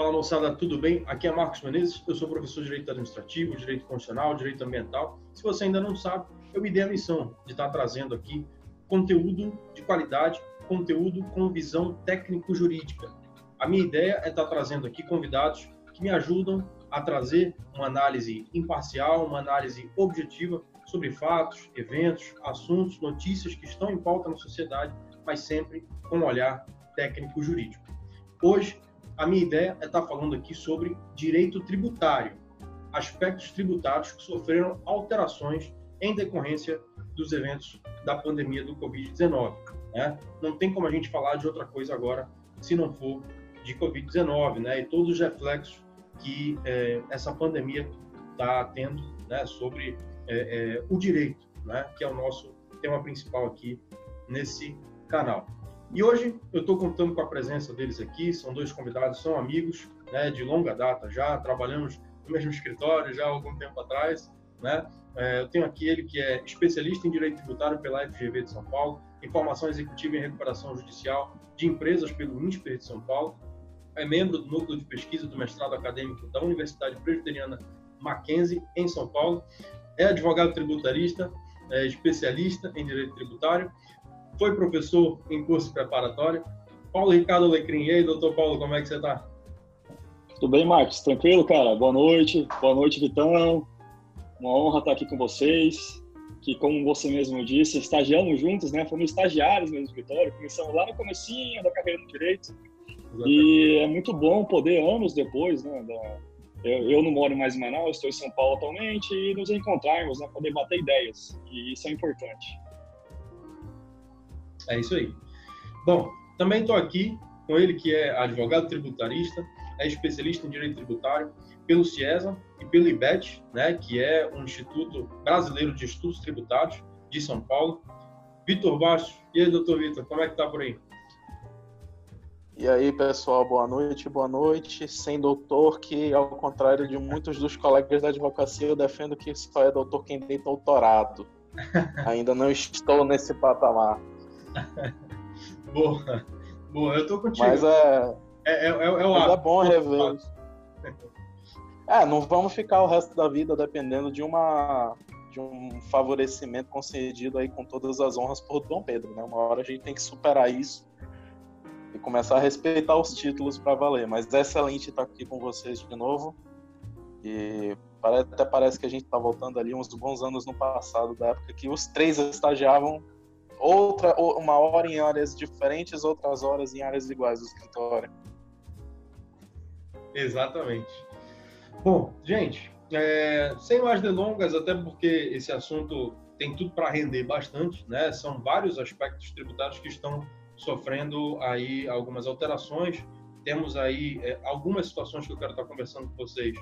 Fala moçada, tudo bem? Aqui é Marcos Menezes, eu sou professor de Direito Administrativo, Direito Constitucional, Direito Ambiental. Se você ainda não sabe, eu me dei a missão de estar trazendo aqui conteúdo de qualidade, conteúdo com visão técnico-jurídica. A minha ideia é estar trazendo aqui convidados que me ajudam a trazer uma análise imparcial, uma análise objetiva sobre fatos, eventos, assuntos, notícias que estão em pauta na sociedade, mas sempre com um olhar técnico-jurídico. Hoje a minha ideia é estar falando aqui sobre direito tributário, aspectos tributários que sofreram alterações em decorrência dos eventos da pandemia do Covid-19. Né? Não tem como a gente falar de outra coisa agora se não for de Covid-19, né? E todos os reflexos que é, essa pandemia está tendo, né? Sobre é, é, o direito, né? Que é o nosso tema principal aqui nesse canal. E hoje eu estou contando com a presença deles aqui, são dois convidados, são amigos né, de longa data já, trabalhamos no mesmo escritório já há algum tempo atrás. Né? É, eu tenho aqui ele que é especialista em Direito Tributário pela FGV de São Paulo, Informação Executiva em Recuperação Judicial de Empresas pelo INSPER de São Paulo, é membro do Núcleo de Pesquisa do Mestrado Acadêmico da Universidade Presbiteriana Mackenzie, em São Paulo, é advogado tributarista, é especialista em Direito Tributário, foi professor em curso preparatório. Paulo Ricardo Alecrim, e aí, doutor Paulo, como é que você está? Tudo bem, Marcos? Tranquilo, cara? Boa noite. Boa noite, Vitão. Uma honra estar aqui com vocês. Que, como você mesmo disse, estagiamos juntos, né? Fomos estagiários no escritório. Começamos lá no comecinho da carreira no Direito. Exatamente. E é muito bom poder, anos depois, né? Eu, eu, não moro mais em Manaus, estou em São Paulo atualmente, e nos encontrarmos, né? Poder bater ideias. E isso é importante. É isso aí. Bom, também estou aqui com ele, que é advogado tributarista, é especialista em direito tributário pelo CIESA e pelo IBET, né, que é um Instituto Brasileiro de Estudos Tributários de São Paulo. Vitor Bastos. E aí, doutor Vitor, como é que tá por aí? E aí, pessoal, boa noite, boa noite. Sem doutor, que ao contrário de muitos dos colegas da advocacia, eu defendo que só é doutor quem tem doutorado. Ainda não estou nesse patamar. boa, boa, eu tô contigo. Mas é. É, é, é, é, o mas é bom rever. É, não vamos ficar o resto da vida dependendo de uma de um favorecimento concedido aí com todas as honras por Dom Pedro, né? Uma hora a gente tem que superar isso e começar a respeitar os títulos para valer. Mas é excelente estar aqui com vocês de novo. E até parece que a gente está voltando ali uns bons anos no passado, da época que os três estagiavam outra uma hora em áreas diferentes, outras horas em áreas iguais do escritório. Exatamente. Bom, gente, é, sem mais delongas, até porque esse assunto tem tudo para render bastante, né? São vários aspectos tributários que estão sofrendo aí algumas alterações. Temos aí é, algumas situações que eu quero estar conversando com vocês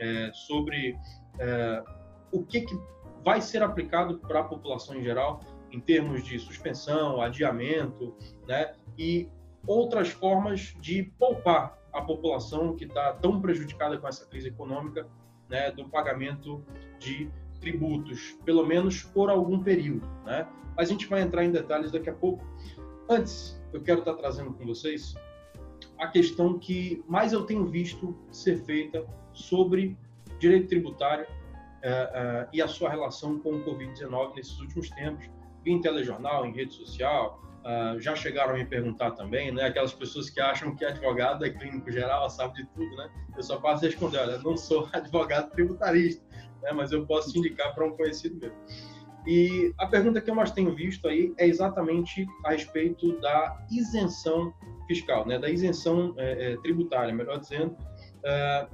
é, sobre é, o que, que vai ser aplicado para a população em geral em termos de suspensão, adiamento, né? E outras formas de poupar a população que está tão prejudicada com essa crise econômica, né? Do pagamento de tributos, pelo menos por algum período, né? Mas a gente vai entrar em detalhes daqui a pouco. Antes, eu quero estar trazendo com vocês a questão que mais eu tenho visto ser feita sobre direito tributário uh, uh, e a sua relação com o Covid-19 nesses últimos tempos, em telejornal, em rede social, uh, já chegaram a me perguntar também, né? Aquelas pessoas que acham que advogado é clínico geral, sabe de tudo, né? Eu só posso responder, olha, não sou advogado tributarista, né? Mas eu posso te indicar para um conhecido meu. E a pergunta que eu mais tenho visto aí é exatamente a respeito da isenção fiscal, né? Da isenção é, é, tributária, melhor dizendo, é,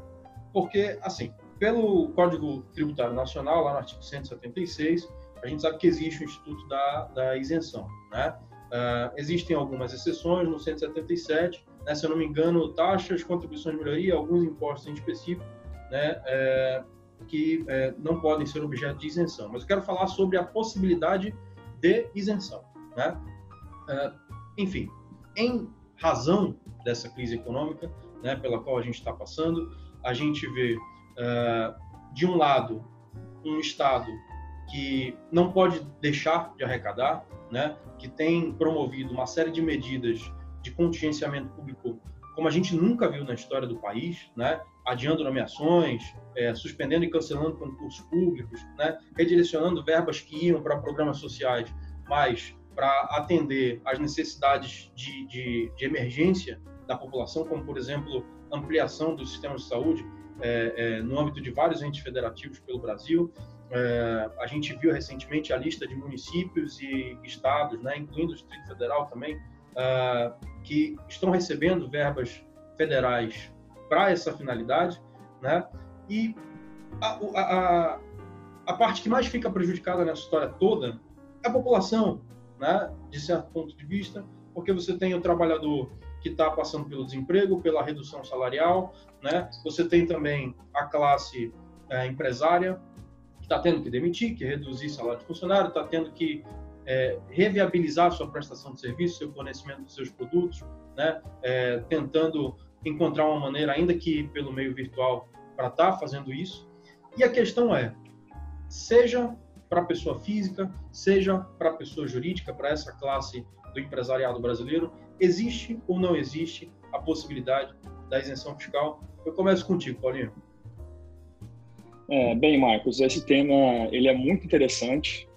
porque assim, pelo Código Tributário Nacional, lá no artigo 176 a gente sabe que existe o Instituto da, da Isenção, né? Uh, existem algumas exceções no 177, né, se eu não me engano, taxas, contribuições de melhoria, alguns impostos em específico, né, é, que é, não podem ser objeto de isenção. Mas eu quero falar sobre a possibilidade de isenção. Né? Uh, enfim, em razão dessa crise econômica né, pela qual a gente está passando, a gente vê, uh, de um lado, um Estado que não pode deixar de arrecadar, né, que tem promovido uma série de medidas de contingenciamento público como a gente nunca viu na história do país, né? adiando nomeações, é, suspendendo e cancelando concursos públicos, né? redirecionando verbas que iam para programas sociais, mas para atender às necessidades de, de, de, emergência da população, como, por exemplo, ampliação dos sistemas de saúde é, é, no âmbito de vários entes federativos pelo Brasil. É, a gente viu recentemente a lista de municípios e estados, né, incluindo o Distrito Federal também, é, que estão recebendo verbas federais para essa finalidade, né? E a, a, a, parte que mais fica prejudicada nessa história toda é a população, né? De certo ponto de vista, porque você tem o trabalhador que está passando pelo desemprego, pela redução salarial, né? Você tem também a classe é, empresária está tendo que demitir, que reduzir salário de funcionário, está tendo que é, reviabilizar sua prestação de serviço, seu fornecimento dos seus produtos, né? É, tentando encontrar uma maneira, ainda que pelo meio virtual, para estar tá fazendo isso. E a questão é, seja para a pessoa física, seja para a pessoa jurídica, para essa classe do empresariado brasileiro, existe ou não existe a possibilidade da isenção fiscal? Eu começo contigo, Paulinho. É, bem, Marcos, esse tema ele é muito interessante.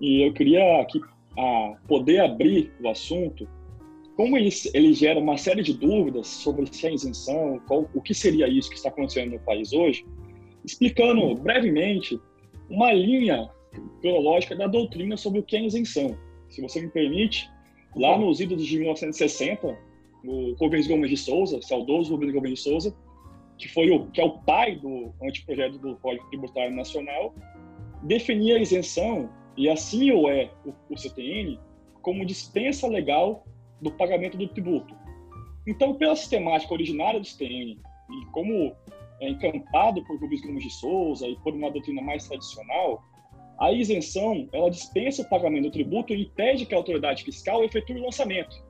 E eu queria aqui a, poder abrir o assunto. Como ele, ele gera uma série de dúvidas sobre se é isenção, qual, o que seria isso que está acontecendo no país hoje, explicando brevemente uma linha cronológica da doutrina sobre o que é isenção. Se você me permite, lá nos idos de 1960, o Rubens Gomes de Souza, saudoso Rubens Gomes de Souza, que foi o que é o pai do anteprojeto do Código Tributário Nacional, definia a isenção e assim o é o, o CTN como dispensa legal do pagamento do tributo. Então, pela sistemática originária do STN e como é encampado por Rubens Gomes de Souza e por uma doutrina mais tradicional, a isenção ela dispensa o pagamento do tributo e impede que a autoridade fiscal efetue o lançamento.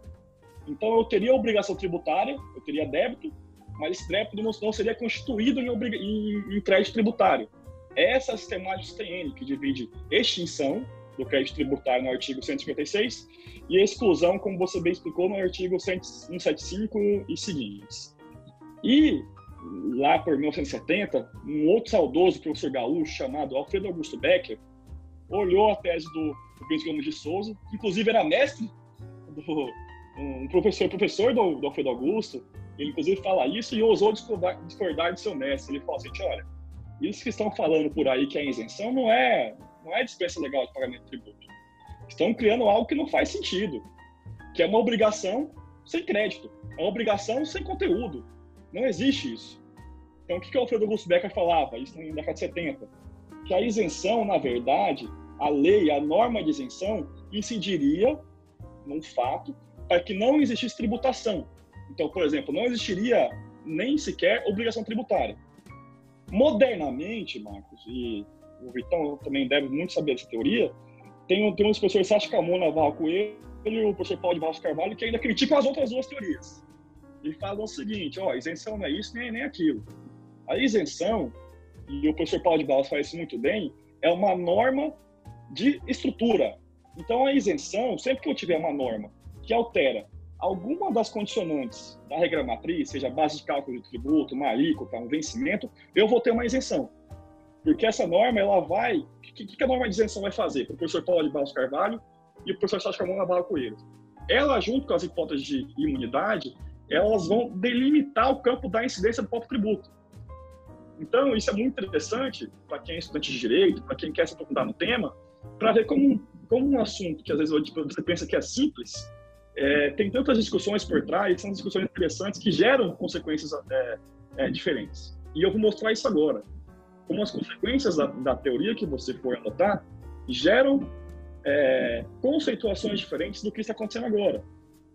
Então, eu teria obrigação tributária, eu teria débito, mas esse débito não seria constituído em, em, em crédito tributário. Essa a sistemática do STN, que divide extinção do crédito tributário no artigo 156 e exclusão, como você bem explicou, no artigo 175 e seguintes. E lá por 1970, um outro saudoso professor gaúcho chamado Alfredo Augusto Becker olhou a tese do Rubens Gomes de Souza, que inclusive era mestre do um professor professor do, do Alfredo Augusto, ele inclusive fala isso e ousou discordar, discordar de seu mestre. Ele falou assim, olha, isso que estão falando por aí que é isenção não é não é dispensa legal de pagamento de tributo. Estão criando algo que não faz sentido, que é uma obrigação sem crédito, é uma obrigação sem conteúdo. Não existe isso. Então, o que, que o Alfredo Becker falava, isso na década de 70? Que a isenção, na verdade, a lei, a norma de isenção, incidiria num fato para que não existisse tributação. Então, por exemplo, não existiria nem sequer obrigação tributária. Modernamente, Marcos, e o Vitão também deve muito saber dessa teoria, tem, tem um professor Sérgio Camona Navarro Coelho e o professor Paulo de Barros Carvalho que ainda criticam as outras duas teorias. E falam o seguinte, ó, isenção não é isso nem, nem aquilo. A isenção, e o professor Paulo de Barros faz isso muito bem, é uma norma de estrutura. Então, a isenção, sempre que eu tiver uma norma que altera alguma das condicionantes da regra matriz, seja base de cálculo de tributo, uma alíquota, um vencimento, eu vou ter uma isenção. Porque essa norma, ela vai... O que, que, a norma de isenção vai fazer o professor Paulo de Barros Carvalho e o professor Sérgio Carmona Barra Coelho? Ela, junto com as hipóteses de imunidade, elas vão delimitar o campo da incidência do próprio tributo. Então, isso é muito interessante para quem é estudante de direito, para quem quer se aprofundar no tema, para ver como, como um assunto que às vezes você pensa que é simples, é, tem tantas discussões por trás, são discussões interessantes que geram consequências é, é, diferentes. E eu vou mostrar isso agora como as consequências da, da teoria que você for anotar geram é, conceituações diferentes do que está acontecendo agora.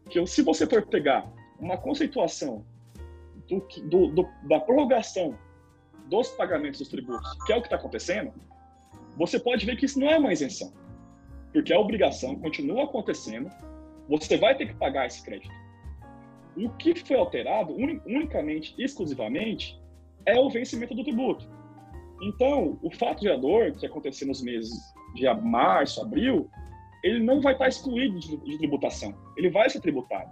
Que se você for pegar uma conceituação do, do, do, da prorrogação dos pagamentos dos tributos, que é o que está acontecendo, você pode ver que isso não é uma isenção, porque a obrigação continua acontecendo, você vai ter que pagar esse crédito. O que foi alterado, unicamente, exclusivamente, é o vencimento do tributo. Então, o fato gerador que acontecer nos meses de março, abril, ele não vai estar excluído de, tributação. Ele vai ser tributado.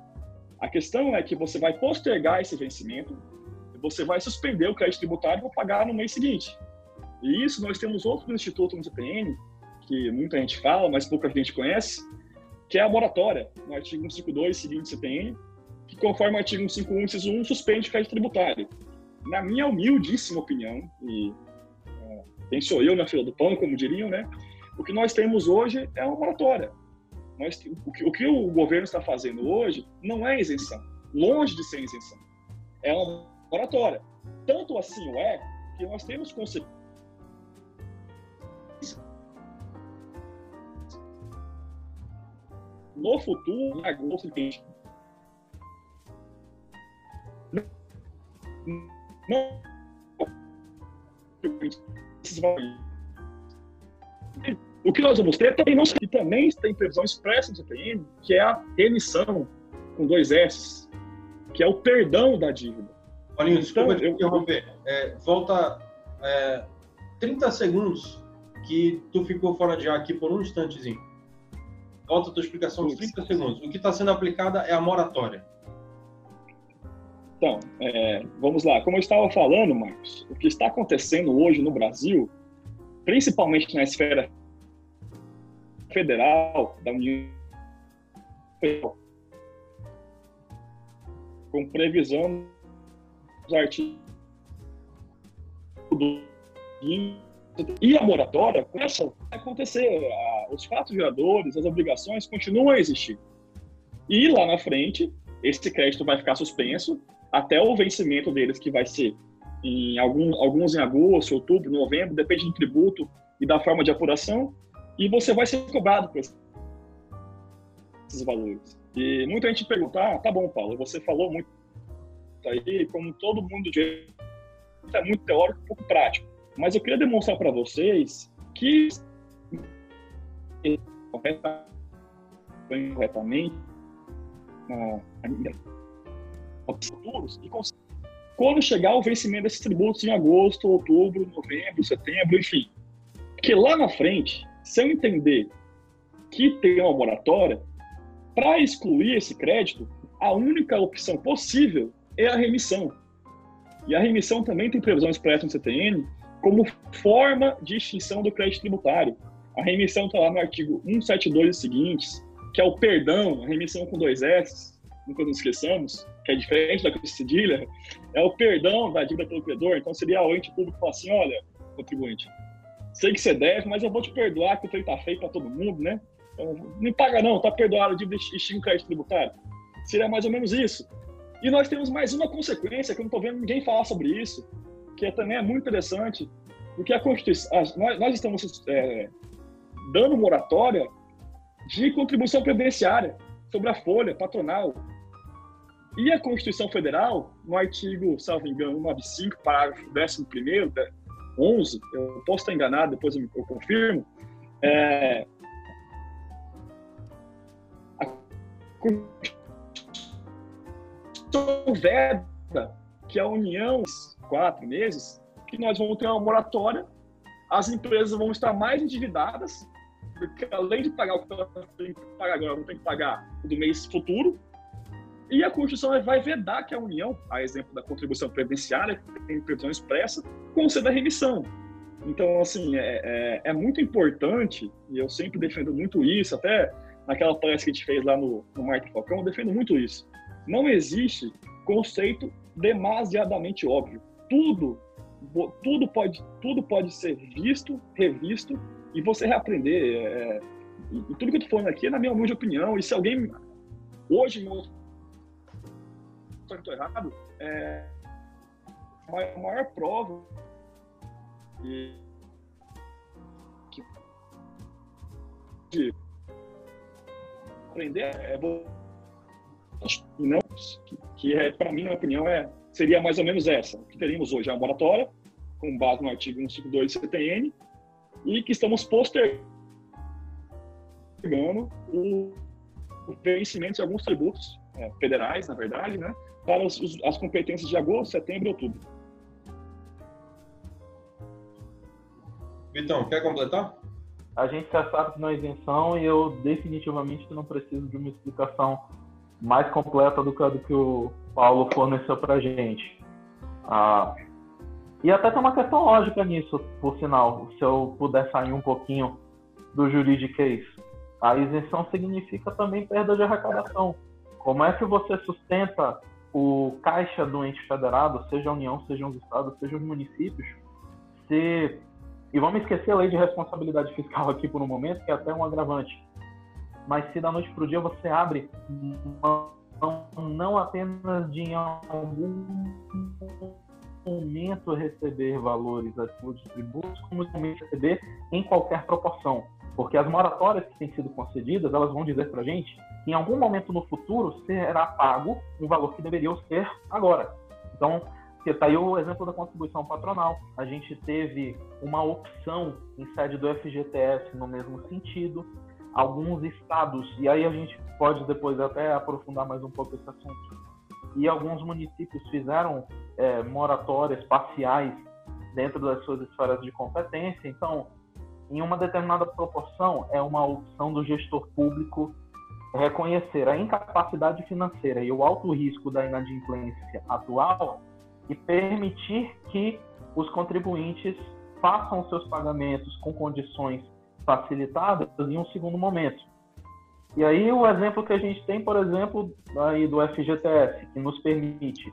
A questão é que você vai postergar esse vencimento, você vai suspender o crédito tributário para pagar no mês seguinte. E isso nós temos outro instituto no CPN, que muita gente fala, mas pouca gente conhece, que é a moratória, no artigo 152, seguinte CPN, que conforme o artigo 151, inciso 1, suspende o crédito tributário. Na minha humildíssima opinião, e é, quem sou eu na fila do pão, como diriam, né? O que nós temos hoje é uma moratória. Nós, o, que, o que o governo está fazendo hoje não é isenção, longe de ser isenção. É uma moratória. Tanto assim o é que nós temos consequências no futuro, em agosto, entende? Não. O que nós vamos ter também não e também tem previsão expressa do CPM, que é a remissão com dois S, que é o perdão da dívida. Paulinho, desculpa então, te interromper. É, volta é, 30 segundos que tu ficou fora de ar aqui por um instantezinho. Volta a tua explicação de 30 segundos. O que está sendo aplicada é a moratória. Então, é, vamos lá. Como eu estava falando, Marcos, o que está acontecendo hoje no Brasil, principalmente na esfera federal da União com previsão dos artigos do e a moratória começa a acontecer. Os fatos geradores, as obrigações continuam a existir. E lá na frente, esse crédito vai ficar suspenso até o vencimento deles, que vai ser em algum, alguns em agosto, outubro, novembro, depende do tributo e da forma de apuração, e você vai ser cobrado por esses valores. E muita gente pergunta, ah, tá bom, Paulo, você falou muito aí, como todo mundo é muito teórico, pouco prático. Mas eu queria demonstrar para vocês que corretamente futuros e quando chegar o vencimento desses tributos em agosto, outubro, novembro, setembro, enfim. Porque lá na frente, se eu entender que tem uma moratória, para excluir esse crédito, a única opção possível é a remissão. E a remissão também tem previsão expressa no CTN como forma de extinção do crédito tributário. A remissão está lá no artigo 172 e seguintes, que é o perdão, a remissão com dois S, nunca nos esqueçamos, que é diferente da cedilha, é o perdão da dívida pelo credor. Então seria o ente público falar assim, olha, contribuinte, sei que você deve, mas eu vou te perdoar que o trem tá feio para todo mundo, né? Então, não paga não, tá perdoado a dívida extingue crédito tributário. Seria mais ou menos isso. E nós temos mais uma consequência que eu não estou vendo ninguém falar sobre isso, que é, também é muito interessante, porque a Constituição, nós, nós estamos é, dando moratória de contribuição previdenciária sobre a folha patronal. E a Constituição Federal, no artigo, salvo engano, 195, parágrafo 11 11, eu posso estar enganado, depois eu, eu confirmo, é, a Constituição veda que a União quatro meses, que nós vamos ter uma moratória, as empresas vão estar mais endividadas, porque além de pagar o que elas têm que pagar agora, vão ter que pagar o do mês futuro, e a Constituição vai vedar que a União, a exemplo da contribuição previdenciária, que tem previsão expressa, conceda remissão. Então, assim, é, é, é, muito importante, e eu sempre defendo muito isso, até naquela palestra que a gente fez lá no, no Marco Falcão, eu defendo muito isso. Não existe conceito demasiadamente óbvio tudo, tudo pode, tudo pode ser visto, revisto e você reaprender. É, e, e, tudo que eu tô falando aqui é na minha humilde opinião. E se alguém hoje me que estou errado, é a maior prova que, que aprender é não que, que é para mim na minha opinião é seria mais ou menos essa, que teríamos hoje, a moratória, com base no artigo 152 do CTN, e que estamos postergando o, o vencimento de alguns tributos é, federais, na verdade, né, para os, as competências de agosto, setembro e outubro. Vitão, quer completar? A gente já sabe que não é isenção e eu definitivamente não preciso de uma explicação mais completa do que do que o Paulo forneceu para a gente. Ah, e até tem uma questão lógica nisso, por sinal, se eu puder sair um pouquinho do juridiquês. A isenção significa também perda de arrecadação. Como é que você sustenta o caixa do ente federado, seja a União, seja os estados, seja os municípios, se... E vamos esquecer a lei de responsabilidade fiscal aqui por um momento, que é até um agravante. Mas se da noite para o dia você abre não apenas de em algum momento receber valores dos tributos, como também receber em qualquer proporção. Porque as moratórias que têm sido concedidas, elas vão dizer para a gente que em algum momento no futuro será pago um valor que deveria ser agora. Então, que está aí o exemplo da contribuição patronal. A gente teve uma opção em sede do FGTS no mesmo sentido. Alguns estados, e aí a gente pode depois até aprofundar mais um pouco esse assunto, e alguns municípios fizeram é, moratórias parciais dentro das suas esferas de competência. Então, em uma determinada proporção, é uma opção do gestor público reconhecer a incapacidade financeira e o alto risco da inadimplência atual e permitir que os contribuintes façam seus pagamentos com condições facilitadas em um segundo momento. E aí o exemplo que a gente tem, por exemplo, aí do FGTS, que nos permite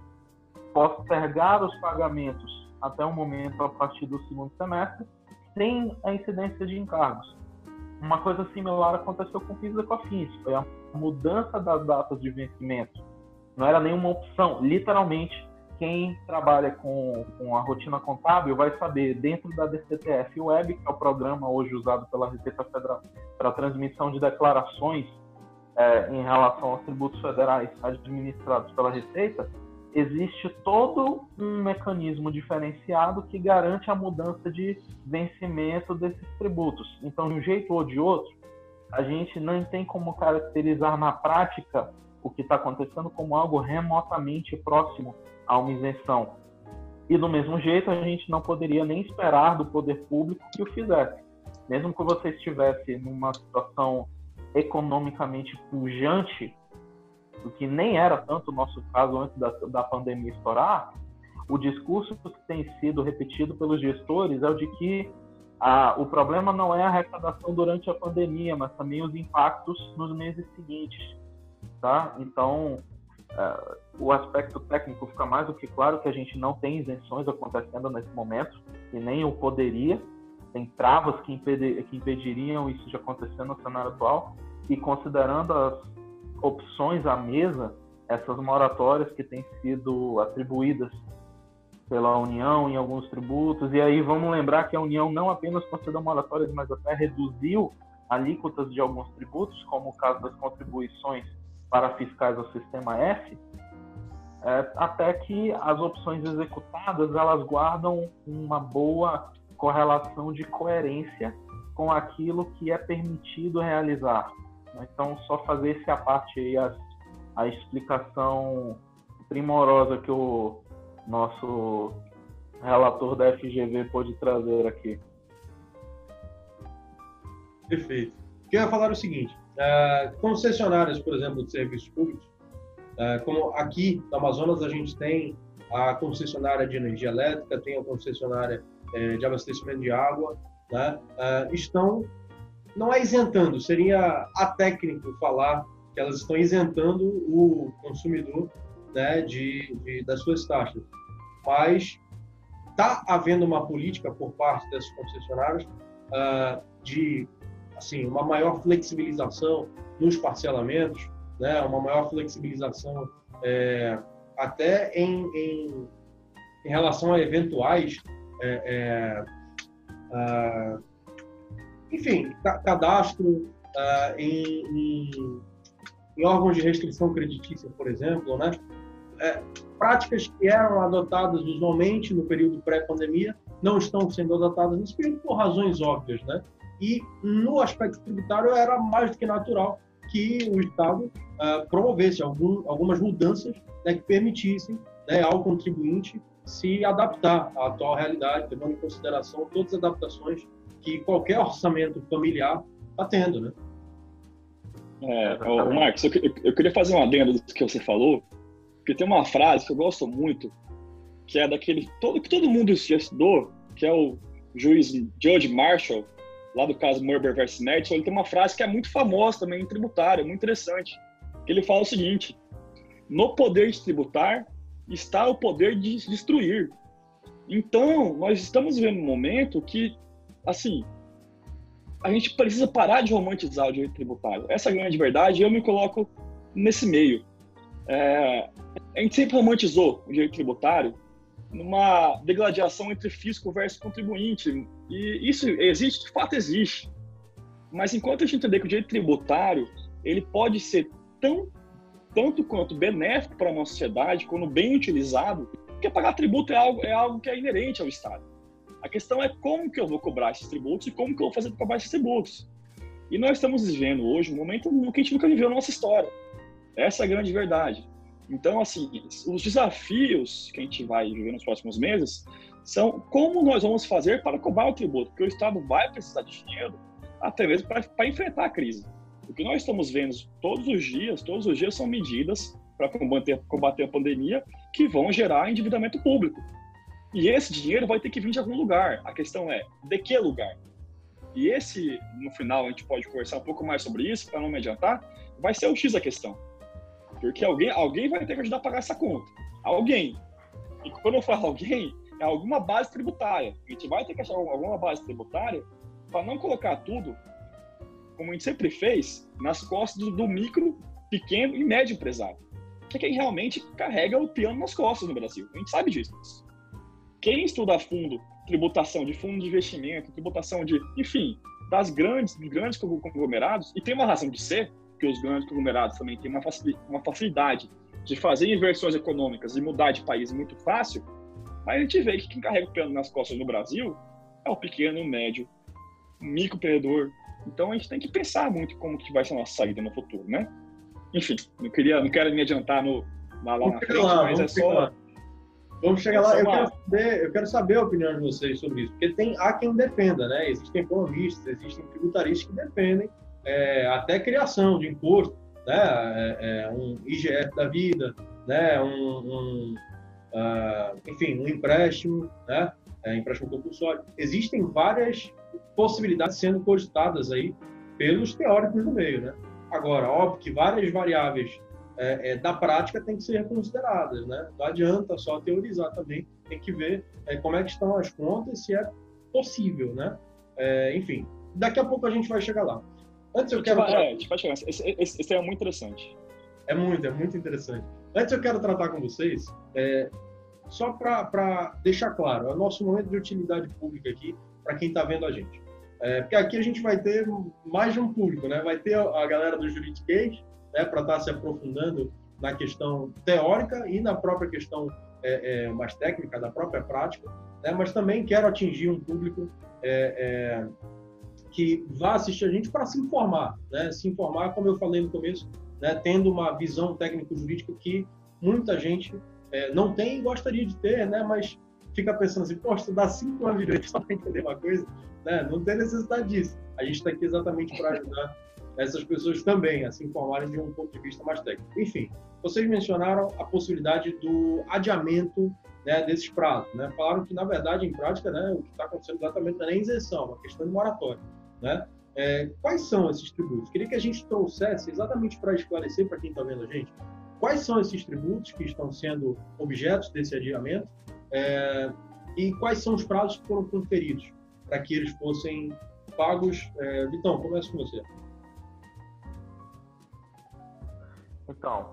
postergar os pagamentos até o momento a partir do segundo semestre, sem a incidência de encargos. Uma coisa similar aconteceu com o FIS e foi a mudança das datas de vencimento. Não era nenhuma opção, literalmente, quem trabalha com, com a rotina contábil vai saber, dentro da DCTF Web, que é o programa hoje usado pela Receita Federal para transmissão de declarações é, em relação aos tributos federais administrados pela Receita, existe todo um mecanismo diferenciado que garante a mudança de vencimento desses tributos. Então, de um jeito ou de outro, a gente não tem como caracterizar na prática o que está acontecendo como algo remotamente próximo a uma isenção. E do mesmo jeito, a gente não poderia nem esperar do poder público que o fizesse. Mesmo que você estivesse numa situação economicamente pujante, o que nem era tanto o nosso caso antes da, da pandemia estourar, o discurso que tem sido repetido pelos gestores é o de que a, o problema não é a arrecadação durante a pandemia, mas também os impactos nos meses seguintes. Tá? Então, uh, o aspecto técnico fica mais do que claro que a gente não tem isenções acontecendo nesse momento, e nem o poderia. Tem travas que, impedir, que impediriam isso de acontecer no cenário atual. E considerando as opções à mesa, essas moratórias que têm sido atribuídas pela União em alguns tributos. E aí vamos lembrar que a União não apenas concedeu moratórias, mas até reduziu alíquotas de alguns tributos, como o caso das contribuições para fiscais ao sistema F, é, até que as opções executadas elas guardam uma boa correlação de coerência com aquilo que é permitido realizar. Então, só fazer esse a parte aí, a, a explicação primorosa que o nosso relator da FGV pôde trazer aqui. Perfeito. O que eu ia falar é o seguinte: uh, concessionárias, por exemplo, de serviços públicos, como aqui no Amazonas a gente tem a concessionária de energia elétrica, tem a concessionária uh, de abastecimento de água, né, estão não é isentando, seria atécnico falar que elas estão isentando o consumidor né, de, de, das suas taxas. Mas está havendo uma política por parte dessas concessionárias uh, de assim uma maior flexibilização nos parcelamentos, né, uma maior flexibilização é, até em, em, em, relação a eventuais é, é, enfim, cadastro uh, em, em, em, órgãos de restrição creditícia, por exemplo, né? É, práticas que eram adotadas usualmente no período pré-pandemia não estão sendo adotadas nesse período por razões óbvias, né? E no aspecto tributário era mais do que natural que o Estado uh, promovesse algum, algumas mudanças né, que permitissem né, ao contribuinte se adaptar à atual realidade, levando em consideração todas as adaptações que qualquer orçamento familiar está tendo, né? É, Marcos, eu, eu, queria fazer uma adenda do que você falou, porque tem uma frase que eu gosto muito, que é daquele todo, que todo mundo já estudou, que é o juiz Judge Marshall, lá do caso Murber vs. Madison, ele tem uma frase que é muito famosa também em tributário, muito interessante, que ele fala o seguinte, no poder de tributar está o poder de destruir. Então, nós estamos vivendo um momento que, assim, a gente precisa parar de romantizar o direito tributário. Essa é a grande verdade eu me coloco nesse meio. É, a gente sempre romantizou o direito tributário numa degladiação entre fisco versus contribuinte. E isso existe, de fato existe. Mas enquanto a gente entender que o direito tributário ele pode ser tão tanto quanto benéfico para uma sociedade, quando bem utilizado, porque pagar tributo é algo, é algo que é inerente ao Estado. A questão é como que eu vou cobrar esses tributos e como que eu vou fazer para cobrar esses tributos. E nós estamos vivendo hoje um momento que a gente nunca viveu na nossa história. Essa é a grande verdade. Então, assim, os desafios que a gente vai viver nos próximos meses são como nós vamos fazer para cobrar o tributo, porque o Estado vai precisar de dinheiro até mesmo para enfrentar a crise. O que nós estamos vendo todos os dias, todos os dias são medidas para combater, combater a pandemia que vão gerar endividamento público. E esse dinheiro vai ter que vir de algum lugar. A questão é, de que lugar? E esse, no final, a gente pode conversar um pouco mais sobre isso, para não me adiantar, vai ser o X da questão. Porque alguém, alguém vai ter que ajudar a pagar essa conta. Alguém. E quando eu falo alguém, alguma base tributária. A gente vai ter que achar alguma base tributária para não colocar tudo, como a gente sempre fez, nas costas do, do micro, pequeno e médio empresário. Que é quem realmente carrega o piano nas costas no Brasil. A gente sabe disso. Quem estuda a fundo tributação de fundo de investimento, tributação de, enfim, das grandes, grandes conglomerados, e tem uma razão de ser, que os grandes conglomerados também têm uma facilidade de fazer inversões econômicas e mudar de país muito fácil, mas a gente vê que quem carrega o piano nas costas no Brasil é o pequeno, o médio, o microempreendedor. Então a gente tem que pensar muito como que vai ser a nossa saída no futuro, né? Enfim, não queria, não quero me adiantar no, lá, lá na frente, lá, mas é só lá. Vamos chegar lá. Eu quero, saber, eu quero saber a opinião de vocês sobre isso, porque tem há quem defenda, né? Existem economistas, existem tributaristas que defendem é, até criação de imposto, né? É, é, um IGF da vida, né? Um, um uh, enfim, um empréstimo, né? É, empréstimo compulsório. Existem várias possibilidades sendo cogitadas aí pelos teóricos do meio, né? Agora, óbvio que várias variáveis é, é, da prática tem que ser consideradas, né? Não adianta só teorizar também, tem que ver é, como é que estão as contas, se é possível, né? É, enfim, daqui a pouco a gente vai chegar lá. Antes eu quero... É, a gente vai chegar. Esse, esse, esse, é muito interessante. É muito, é muito interessante. Antes eu quero tratar com vocês, é, só para deixar claro, é o nosso momento de utilidade pública aqui, para quem está vendo a gente. É, porque aqui a gente vai ter mais de um público, né? Vai ter a galera do Juridiquês, né, para estar tá se aprofundando na questão teórica e na própria questão é, é, mais técnica da própria prática, né, mas também quero atingir um público é, é que vá assistir a gente para se informar, né, se informar, como eu falei no começo, né, tendo uma visão técnico-jurídica que muita gente é, não tem e gostaria de ter, né, mas fica pensando assim, pô, estudar cinco anos de direito só para entender uma coisa, né, não tem necessidade disso. A gente está aqui exatamente para ajudar essas pessoas também a se informarem de um ponto de vista mais técnico. Enfim, vocês mencionaram a possibilidade do adiamento né, desses prazos. Né? Falaram que, na verdade, em prática, né, o que está acontecendo exatamente não é nem isenção, é uma questão de moratória. Né? É, quais são esses tributos? Queria que a gente trouxesse, exatamente para esclarecer para quem está vendo a gente, quais são esses tributos que estão sendo objetos desse adiamento é, e quais são os prazos que foram conferidos para que eles fossem pagos. É, Vitão, começa com você. Então,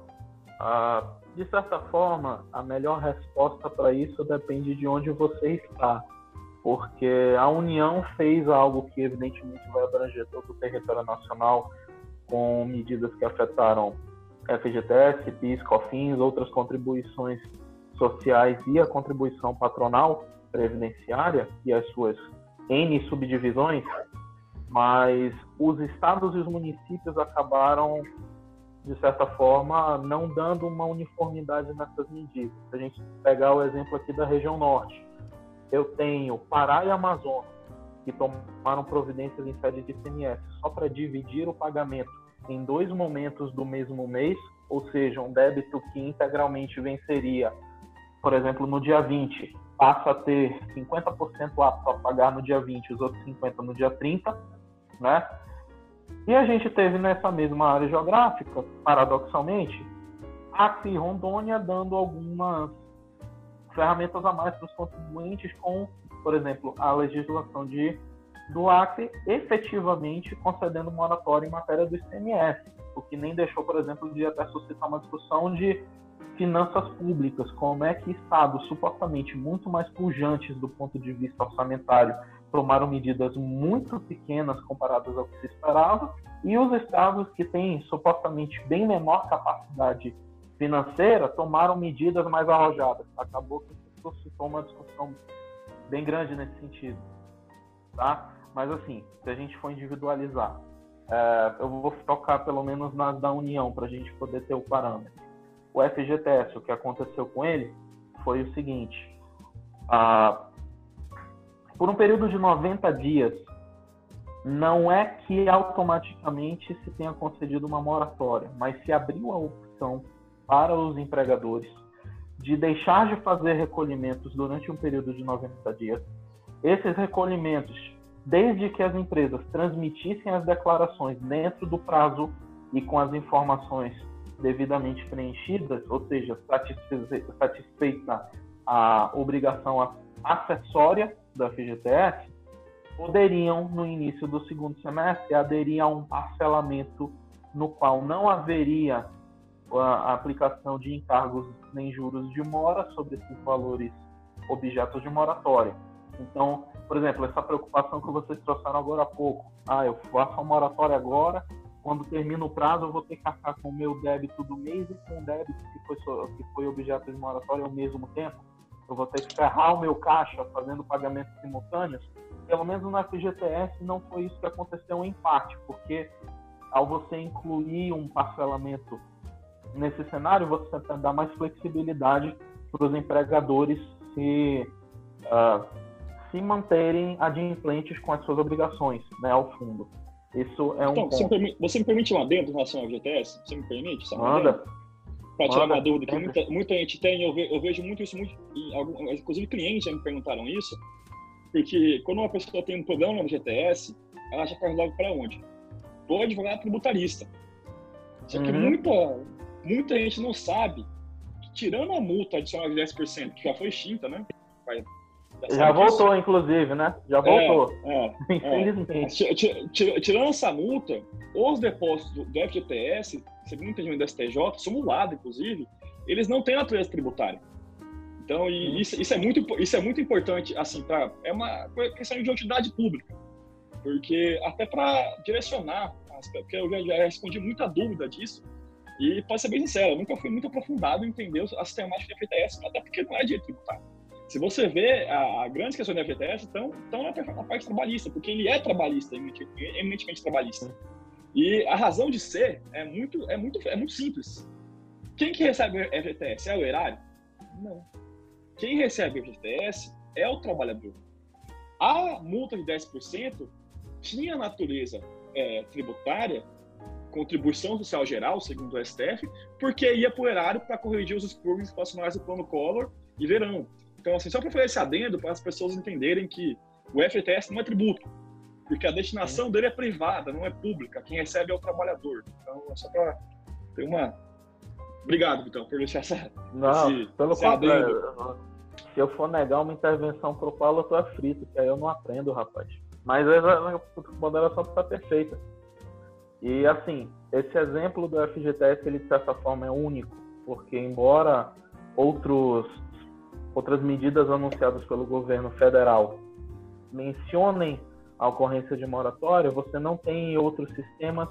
de certa forma, a melhor resposta para isso depende de onde você está. Porque a União fez algo que, evidentemente, vai abranger todo o território nacional, com medidas que afetaram FGTS, PIS, COFINS, outras contribuições sociais e a contribuição patronal previdenciária e as suas N subdivisões, mas os estados e os municípios acabaram de certa forma, não dando uma uniformidade nessas medidas. Se a gente pegar o exemplo aqui da região norte, eu tenho Pará e Amazonas, que tomaram providências em sede de ICMS só para dividir o pagamento em dois momentos do mesmo mês, ou seja, um débito que integralmente venceria, por exemplo, no dia 20, passa a ter 50% apto a pagar no dia 20, os outros 50% no dia 30, né? E a gente teve nessa mesma área geográfica, paradoxalmente, Acre e Rondônia dando algumas ferramentas a mais para os contribuintes com, por exemplo, a legislação de, do Acre efetivamente concedendo moratória em matéria do ICMS, o que nem deixou, por exemplo, de até suscitar uma discussão de finanças públicas, como é que estados supostamente muito mais pujantes do ponto de vista orçamentário tomaram medidas muito pequenas comparadas ao que se esperava, e os estados que têm supostamente bem menor capacidade financeira tomaram medidas mais arrojadas. Acabou que suscitou uma discussão bem grande nesse sentido, tá? Mas assim, se a gente for individualizar, é, eu vou tocar pelo menos nas da União para a gente poder ter o parâmetro. O FGTS, o que aconteceu com ele foi o seguinte: ah, por um período de 90 dias, não é que automaticamente se tenha concedido uma moratória, mas se abriu a opção para os empregadores de deixar de fazer recolhimentos durante um período de 90 dias. Esses recolhimentos, desde que as empresas transmitissem as declarações dentro do prazo e com as informações devidamente preenchidas, ou seja, satisfeita a obrigação acessória da FGTS poderiam, no início do segundo semestre, aderir a um parcelamento no qual não haveria a aplicação de encargos nem juros de mora sobre esses valores objetos de moratória. Então, por exemplo, essa preocupação que vocês trouxeram agora há pouco, ah, eu faço a moratória agora, quando termina o prazo eu vou ter que arcar com o meu débito do mês e com o débito que foi, que foi objeto de moratória ao mesmo tempo. Eu vou ter que ferrar o meu caixa fazendo pagamentos simultâneos, pelo menos na FGTS não foi isso que aconteceu em parte, porque ao você incluir um parcelamento nesse cenário, você dá mais flexibilidade para os empregadores se, uh, se manterem adimplentes com as suas obrigações né, ao fundo. Isso é um. Então, você, me permite, você me permite um adendo em relação ao FGTS? Você me permite? Manda para tirar uma dúvida que muita, muita gente tem, eu, ve, eu vejo muito isso, muito, algum, inclusive clientes já me perguntaram isso, porque quando uma pessoa tem um problema no GTS, ela já faz logo para onde? Para advogado tributarista. Só que uhum. muita, muita gente não sabe que tirando a multa adicional de 10%, que já foi extinta, né? Já voltou, disso. inclusive, né? Já é, voltou. É, é, Infelizmente. É. Tirando essa multa, os depósitos do FGTS, segundo o entendimento do STJ, simulado, inclusive, eles não têm natureza tributária. Então, e isso, isso, é muito, isso é muito importante, assim, pra, é uma questão de utilidade pública. Porque, até para direcionar, porque eu já, já respondi muita dúvida disso, e pode ser bem sincero, eu nunca fui muito aprofundado em entender a sistemática de FGTS, até porque não é direito tributário. Se você vê, a, a grande questão do FGTS estão, estão na, na parte trabalhista, porque ele é trabalhista, eminentemente trabalhista. E a razão de ser é muito, é muito, é muito simples. Quem que recebe o FGTS? É o erário? Não. Quem recebe o FGTS é o trabalhador. A multa de 10% tinha natureza é, tributária, contribuição social geral, segundo o STF, porque ia para o erário para corrigir os expurgos inflacionários do plano Collor e verão. Então, assim, só para fazer esse adendo, para as pessoas entenderem que o FTS não é tributo, porque a destinação dele é privada, não é pública. Quem recebe é o trabalhador. Então, é só para ter uma. Obrigado, Vitão, por deixar essa. Não, esse, pelo contrário. Se eu for negar uma intervenção pro Paulo, eu tô aflito, que aí eu não aprendo, rapaz. Mas a moderação está perfeita. E assim, esse exemplo do FGTS, ele de certa forma é único, porque embora outros outras medidas anunciadas pelo governo federal mencionem a ocorrência de moratória, você não tem em outros sistemas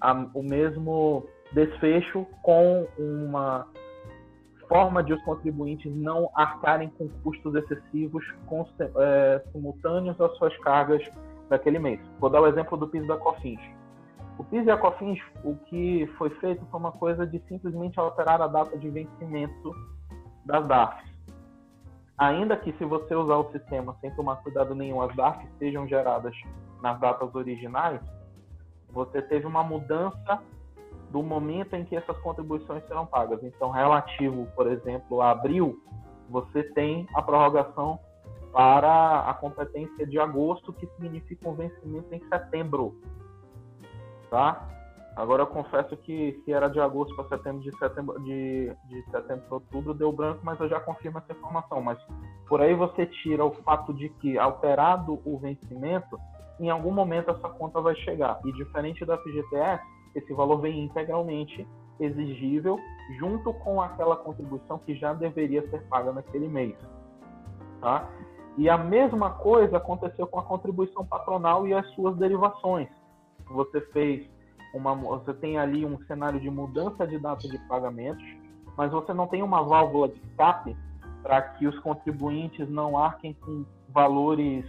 a, o mesmo desfecho com uma forma de os contribuintes não arcarem com custos excessivos com, é, simultâneos às suas cargas daquele mês. Vou dar o exemplo do piso da COFINS. O PIS e a COFINS, o que foi feito foi uma coisa de simplesmente alterar a data de vencimento das DARFs ainda que se você usar o sistema sem tomar cuidado nenhum, as DARFs sejam geradas nas datas originais, você teve uma mudança do momento em que essas contribuições serão pagas. Então, relativo, por exemplo, a abril, você tem a prorrogação para a competência de agosto, que significa um vencimento em setembro. Tá? Agora eu confesso que se era de agosto para setembro, de setembro, de, de setembro para outubro, deu branco, mas eu já confirmo essa informação. Mas por aí você tira o fato de que, alterado o vencimento, em algum momento essa conta vai chegar. E diferente da FGTS, esse valor vem integralmente exigível junto com aquela contribuição que já deveria ser paga naquele mês. Tá? E a mesma coisa aconteceu com a contribuição patronal e as suas derivações. Você fez uma, você tem ali um cenário de mudança de data de pagamentos, mas você não tem uma válvula de escape para que os contribuintes não arquem com valores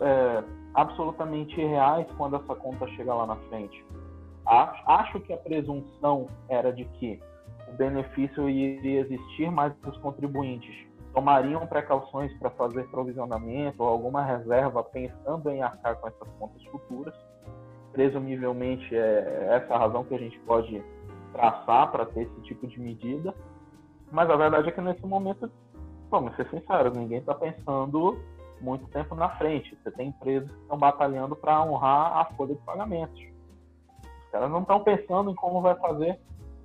é, absolutamente reais quando essa conta chega lá na frente. Acho que a presunção era de que o benefício iria existir, mas os contribuintes tomariam precauções para fazer provisionamento ou alguma reserva pensando em arcar com essas contas futuras. Presumivelmente é essa a razão que a gente pode traçar para ter esse tipo de medida. Mas a verdade é que nesse momento, vamos ser sinceros, ninguém está pensando muito tempo na frente. Você tem empresas que estão batalhando para honrar a folha de pagamentos. Os caras não estão pensando em como vai fazer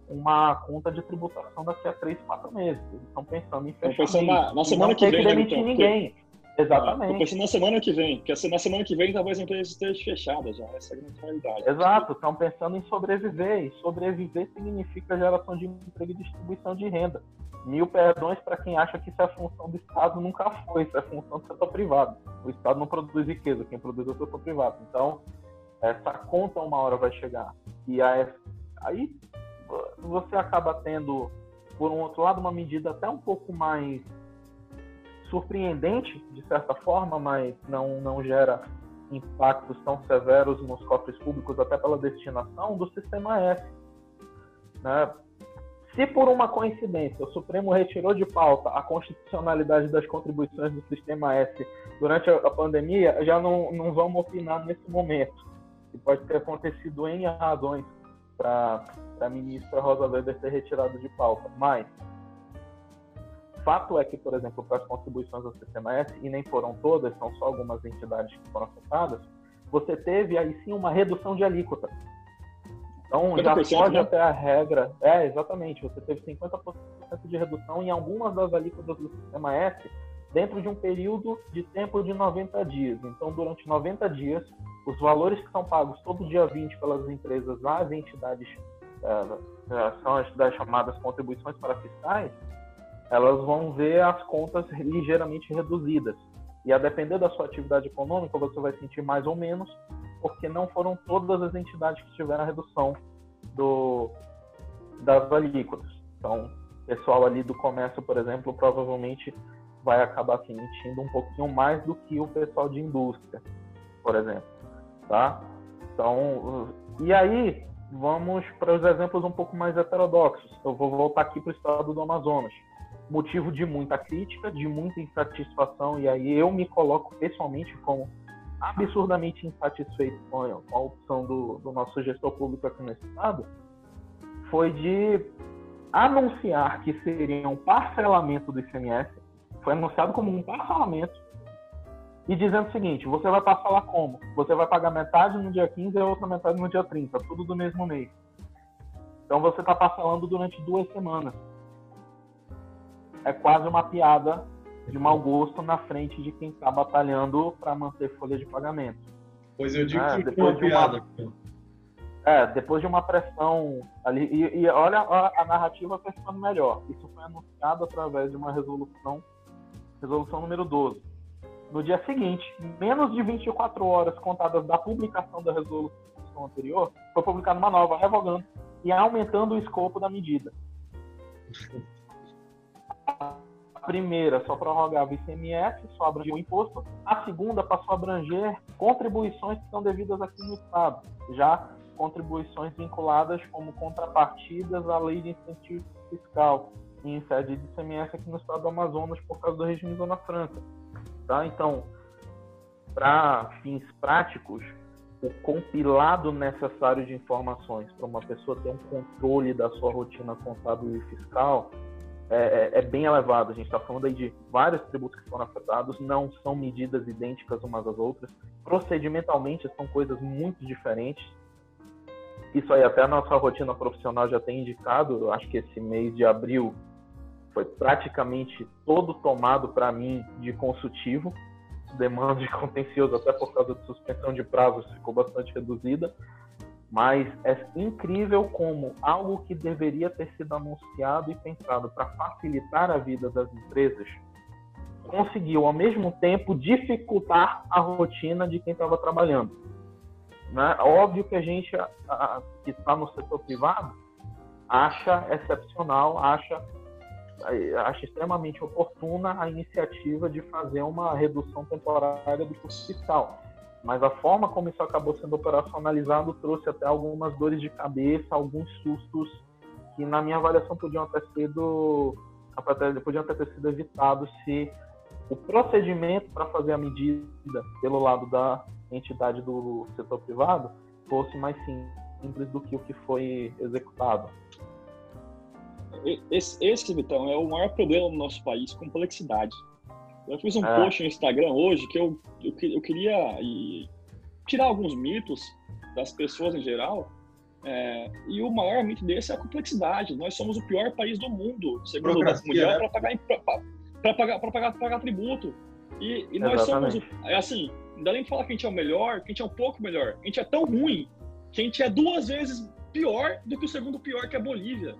uma conta de tributação daqui a três, quatro meses. Eles estão pensando em fechar. Na, na semana que vem. que demitir então, ninguém. Exatamente. Pensando na semana que vem, porque na semana que vem talvez a empresa esteja fechada já, essa é a grande realidade. Exato, estão pensando em sobreviver, e sobreviver significa geração de emprego e distribuição de renda. Mil perdões para quem acha que isso é função do Estado, nunca foi, isso é função do setor privado. O Estado não produz riqueza, quem produz é o setor privado. Então, essa conta uma hora vai chegar. E aí você acaba tendo, por um outro lado, uma medida até um pouco mais surpreendente, de certa forma, mas não, não gera impactos tão severos nos cofres públicos, até pela destinação do sistema S. Né? Se por uma coincidência o Supremo retirou de pauta a constitucionalidade das contribuições do sistema S durante a pandemia, já não, não vamos opinar nesse momento. E pode ter acontecido em razões para a ministra Rosa Weber ter retirado de pauta. Mas, fato é que, por exemplo, para as contribuições do sistema S, e nem foram todas, são só algumas entidades que foram afetadas, você teve aí sim uma redução de alíquota. Então, já pode né? até a regra. É, exatamente. Você teve 50% de redução em algumas das alíquotas do sistema S dentro de um período de tempo de 90 dias. Então, durante 90 dias, os valores que são pagos todo dia 20 pelas empresas às entidades, é, são as das chamadas contribuições para fiscais, elas vão ver as contas ligeiramente reduzidas. E a depender da sua atividade econômica, você vai sentir mais ou menos, porque não foram todas as entidades que tiveram a redução do, das alíquotas. Então, o pessoal ali do comércio, por exemplo, provavelmente vai acabar sentindo um pouquinho mais do que o pessoal de indústria, por exemplo, tá? Então, e aí vamos para os exemplos um pouco mais heterodoxos. Eu vou voltar aqui para o estado do Amazonas. Motivo de muita crítica, de muita insatisfação, e aí eu me coloco pessoalmente como absurdamente insatisfeito com a opção do, do nosso gestor público aqui no estado, foi de anunciar que seria um parcelamento do ICMS, foi anunciado como um parcelamento, e dizendo o seguinte: você vai parcelar como? Você vai pagar metade no dia 15 e a outra metade no dia 30, tudo do mesmo mês. Então você está parcelando durante duas semanas. É quase uma piada de mau gosto na frente de quem está batalhando para manter folha de pagamento. Pois eu digo é, que depois de uma, é, depois de uma pressão ali e, e olha a, a narrativa tá ficando melhor. Isso foi anunciado através de uma resolução, resolução número 12. No dia seguinte, menos de 24 horas contadas da publicação da resolução anterior, foi publicada uma nova revogando e aumentando o escopo da medida primeira só prorrogava ICMS, só abrangia o imposto. A segunda passou a abranger contribuições que são devidas aqui no Estado, já contribuições vinculadas como contrapartidas à lei de incentivo fiscal em sede de ICMS aqui no Estado do Amazonas por causa do regime Zona Franca. Tá? Então, para fins práticos, o compilado necessário de informações para uma pessoa ter um controle da sua rotina contábil e fiscal é, é, é bem elevado. A gente está falando aí de vários tributos que foram afetados, não são medidas idênticas umas às outras. Procedimentalmente são coisas muito diferentes. Isso aí até a nossa rotina profissional já tem indicado. Eu acho que esse mês de abril foi praticamente todo tomado para mim de consultivo demanda de contencioso, até por causa de suspensão de prazos, ficou bastante reduzida. Mas é incrível como algo que deveria ter sido anunciado e pensado para facilitar a vida das empresas conseguiu, ao mesmo tempo, dificultar a rotina de quem estava trabalhando. Né? Óbvio que a gente a, a, que está no setor privado acha excepcional, acha acho extremamente oportuna a iniciativa de fazer uma redução temporária do custo fiscal. Mas a forma como isso acabou sendo operacionalizado trouxe até algumas dores de cabeça, alguns sustos que, na minha avaliação, podiam ter sido, podiam ter sido evitados se o procedimento para fazer a medida pelo lado da entidade do setor privado fosse mais simples do que o que foi executado. Esse, esse, Vitão, é o maior problema no nosso país, complexidade. Eu fiz um é. post no Instagram hoje que eu, eu, eu queria e, tirar alguns mitos das pessoas em geral. É, e o maior mito desse é a complexidade. Nós somos o pior país do mundo, segundo o Banco Mundial, para pagar, para pagar, para pagar, pagar tributo. E, e nós somos, é assim, dá nem falar que a gente é o melhor, que a gente é um pouco melhor. A gente é tão ruim que a gente é duas vezes pior do que o segundo pior, que é a Bolívia.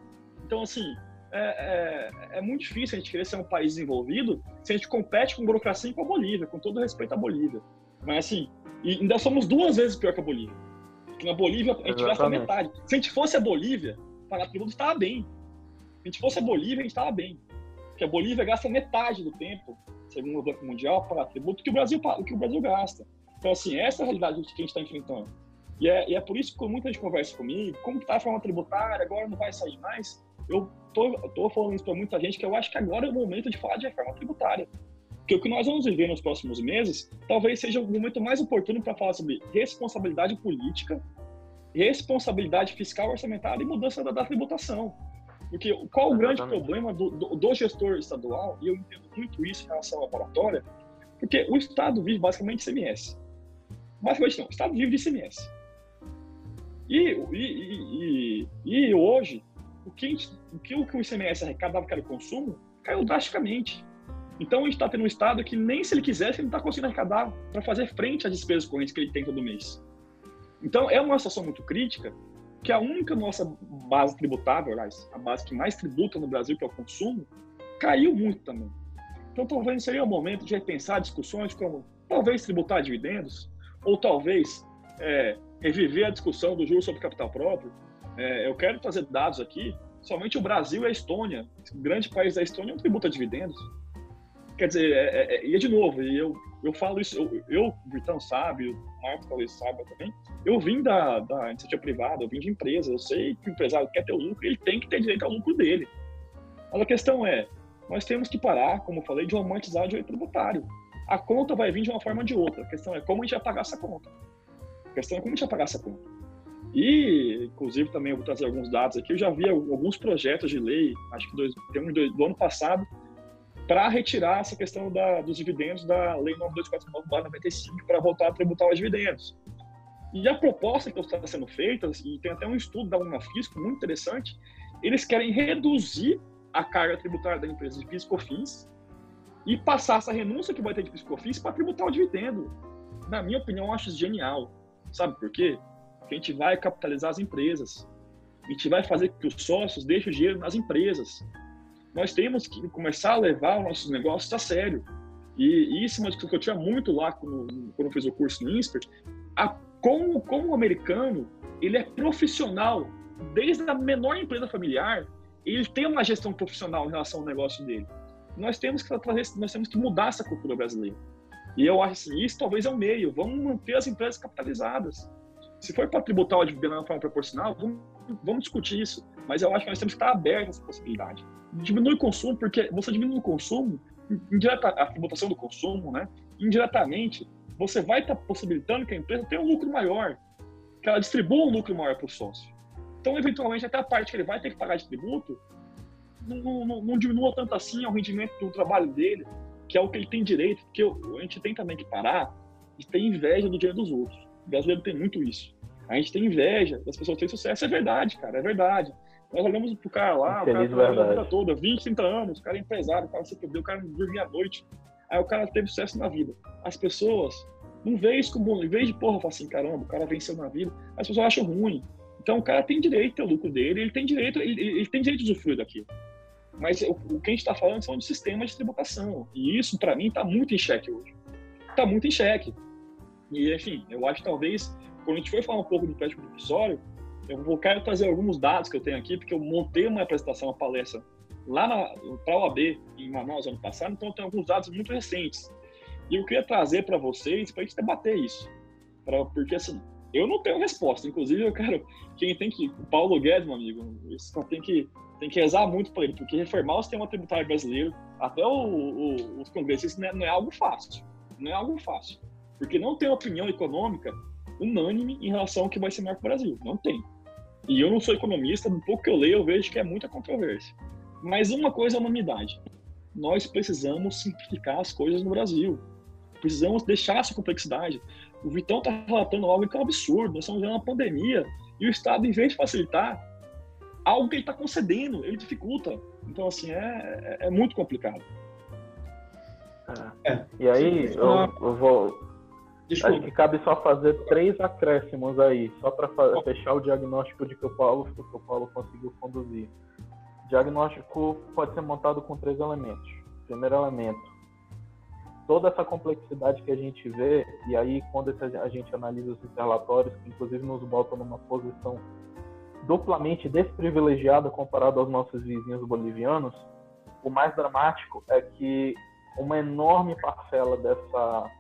Então, assim, é, é, é, muito difícil a gente querer ser um país desenvolvido se a gente compete com burocracia e com a Bolívia, com todo respeito à Bolívia. Mas, assim, ainda somos duas vezes pior que a Bolívia. Porque na Bolívia a gente gasta metade. Se a gente fosse a Bolívia, pagar tributo estava bem. Se a gente fosse a Bolívia, a gente estava bem. Porque a Bolívia gasta metade do tempo, segundo o Banco Mundial, para tributo que o Brasil, que o Brasil gasta. Então, assim, essa é a realidade que a gente está enfrentando. E é, e é, por isso que muita gente conversa comigo, como está a forma tributária, agora não vai sair mais eu tô, tô falando isso para muita gente que eu acho que agora é o momento de falar de reforma tributária. Porque o que nós vamos viver nos próximos meses talvez seja o momento mais oportuno para falar sobre responsabilidade política, responsabilidade fiscal orçamentária e mudança da, da tributação. Porque qual o grande problema do, do, do, gestor estadual, e eu entendo muito isso em relação à laboratória, porque o Estado vive basicamente de CMS. Basicamente não, o Estado vive de CMS. E, e, e, e, hoje, o que, o que o ICMS arrecadava, que era o consumo, caiu drasticamente. Então a gente está tendo um Estado que nem se ele quisesse, ele não está conseguindo arrecadar para fazer frente às despesas correntes que ele tem todo mês. Então é uma situação muito crítica, que a única nossa base tributável, aliás, a base que mais tributa no Brasil, que é o consumo, caiu muito também. Então talvez seria o momento de repensar discussões como talvez tributar dividendos, ou talvez é, reviver a discussão do juros sobre capital próprio, é, eu quero trazer dados aqui. Somente o Brasil e a Estônia, o grande país da Estônia, não tributa dividendos. Quer dizer, é, é, é, e é de novo, e eu, eu falo isso, eu, eu o Vitão sabe, o Marcos talvez saiba também, eu vim da, da iniciativa privada, eu vim de empresa, eu sei que o empresário quer ter o lucro, ele tem que ter direito ao lucro dele. Mas a questão é, nós temos que parar, como eu falei, de romantizar o direito tributário. A conta vai vir de uma forma ou de outra. A questão é como a gente vai pagar essa conta. A questão é como a gente vai pagar essa conta. E, inclusive, também eu vou trazer alguns dados aqui. Eu já vi alguns projetos de lei, acho que dois, tem um do, do ano passado, para retirar essa questão da, dos dividendos da Lei 9249-95 para voltar a tributar os dividendos. E a proposta que está sendo feita, e tem até um estudo da Unafisco muito interessante, eles querem reduzir a carga tributária da empresa de PIS/COFINS e passar essa renúncia que vai ter de PIS/COFINS para tributar o dividendo. Na minha opinião, eu acho isso genial. Sabe por quê? Que a gente vai capitalizar as empresas. A gente vai fazer que os sócios deixem o dinheiro nas empresas. Nós temos que começar a levar os nossos negócios a sério. E, isso é uma discussão que eu tinha muito lá quando, quando eu fiz o curso no INSPER. A, como, como o americano, ele é profissional. Desde a menor empresa familiar, ele tem uma gestão profissional em relação ao negócio dele. Nós temos que nós temos que mudar essa cultura brasileira. E eu acho assim, isso talvez é o um meio. Vamos manter as empresas capitalizadas. Se for para tributar o dividendo de forma proporcional, vamos, vamos, discutir isso. Mas eu acho que nós temos que estar abertos a essa possibilidade. Diminui o consumo, porque você diminui o consumo, indireta, a tributação do consumo, né? indiretamente, você vai estar possibilitando que a empresa tenha um lucro maior, que ela distribua um lucro maior para o sócio. Então, eventualmente, até a parte que ele vai ter que pagar de tributo não, não, não diminua tanto assim o rendimento do trabalho dele, que é o que ele tem direito, porque a gente tem também que parar e ter inveja do dinheiro dos outros. O brasileiro tem muito isso. A gente tem inveja das pessoas terem sucesso. É verdade, cara, é verdade. Nós olhamos pro cara lá, Feliz o cara trabalhou a vida toda, 20, 30 anos, o cara é empresário, o cara se perdeu, o cara dormia à noite. Aí o cara teve sucesso na vida. As pessoas não veem isso como, em vez de, porra, falar assim, caramba, o cara venceu na vida, as pessoas acham ruim. Então o cara tem direito ao lucro dele, ele tem direito, ele, ele tem direito de usufruir daquilo. Mas o, o que a gente está falando são de sistemas de tributação. E isso, para mim, está muito em xeque hoje. Está muito em xeque. E, enfim, eu acho que talvez, quando a gente for falar um pouco do empréstimo compulsório, eu vou quero trazer alguns dados que eu tenho aqui, porque eu montei uma apresentação, uma palestra lá para a OAB, em Manaus, ano passado, então eu tenho alguns dados muito recentes. E eu queria trazer para vocês, para a gente debater isso. Pra, porque, assim, eu não tenho resposta. Inclusive, eu quero. Quem tem que. O Paulo Guedes, meu amigo, tem que tem que rezar muito para ele, porque reformar o sistema tributário brasileiro, até o, o, os congressistas, não é, não é, algo fácil. Não é algo fácil. Porque não tem opinião econômica unânime em relação ao que vai ser melhor para o Brasil. Não tem. E eu não sou economista, do pouco que eu leio, eu vejo que é muita controvérsia. Mas uma coisa é unanimidade. Nós precisamos simplificar as coisas no Brasil. Precisamos deixar essa complexidade. O Vitão está relatando algo que é um absurdo. Nós estamos vendo uma pandemia e o Estado, em vez de facilitar, algo que ele está concedendo, ele dificulta. Então, assim, é, é, é muito complicado. É. E aí, eu, eu, vou. Desculpa. Acho que cabe só fazer três acréscimos aí, só para fechar o diagnóstico de que o Paulo, que o Paulo conseguiu conduzir. O diagnóstico pode ser montado com três elementos. Primeiro elemento, toda essa complexidade que a gente vê, e aí quando a gente analisa esses relatórios, que inclusive nos botam numa posição duplamente desprivilegiada comparado aos nossos vizinhos bolivianos, o mais dramático é que uma enorme parcela dessa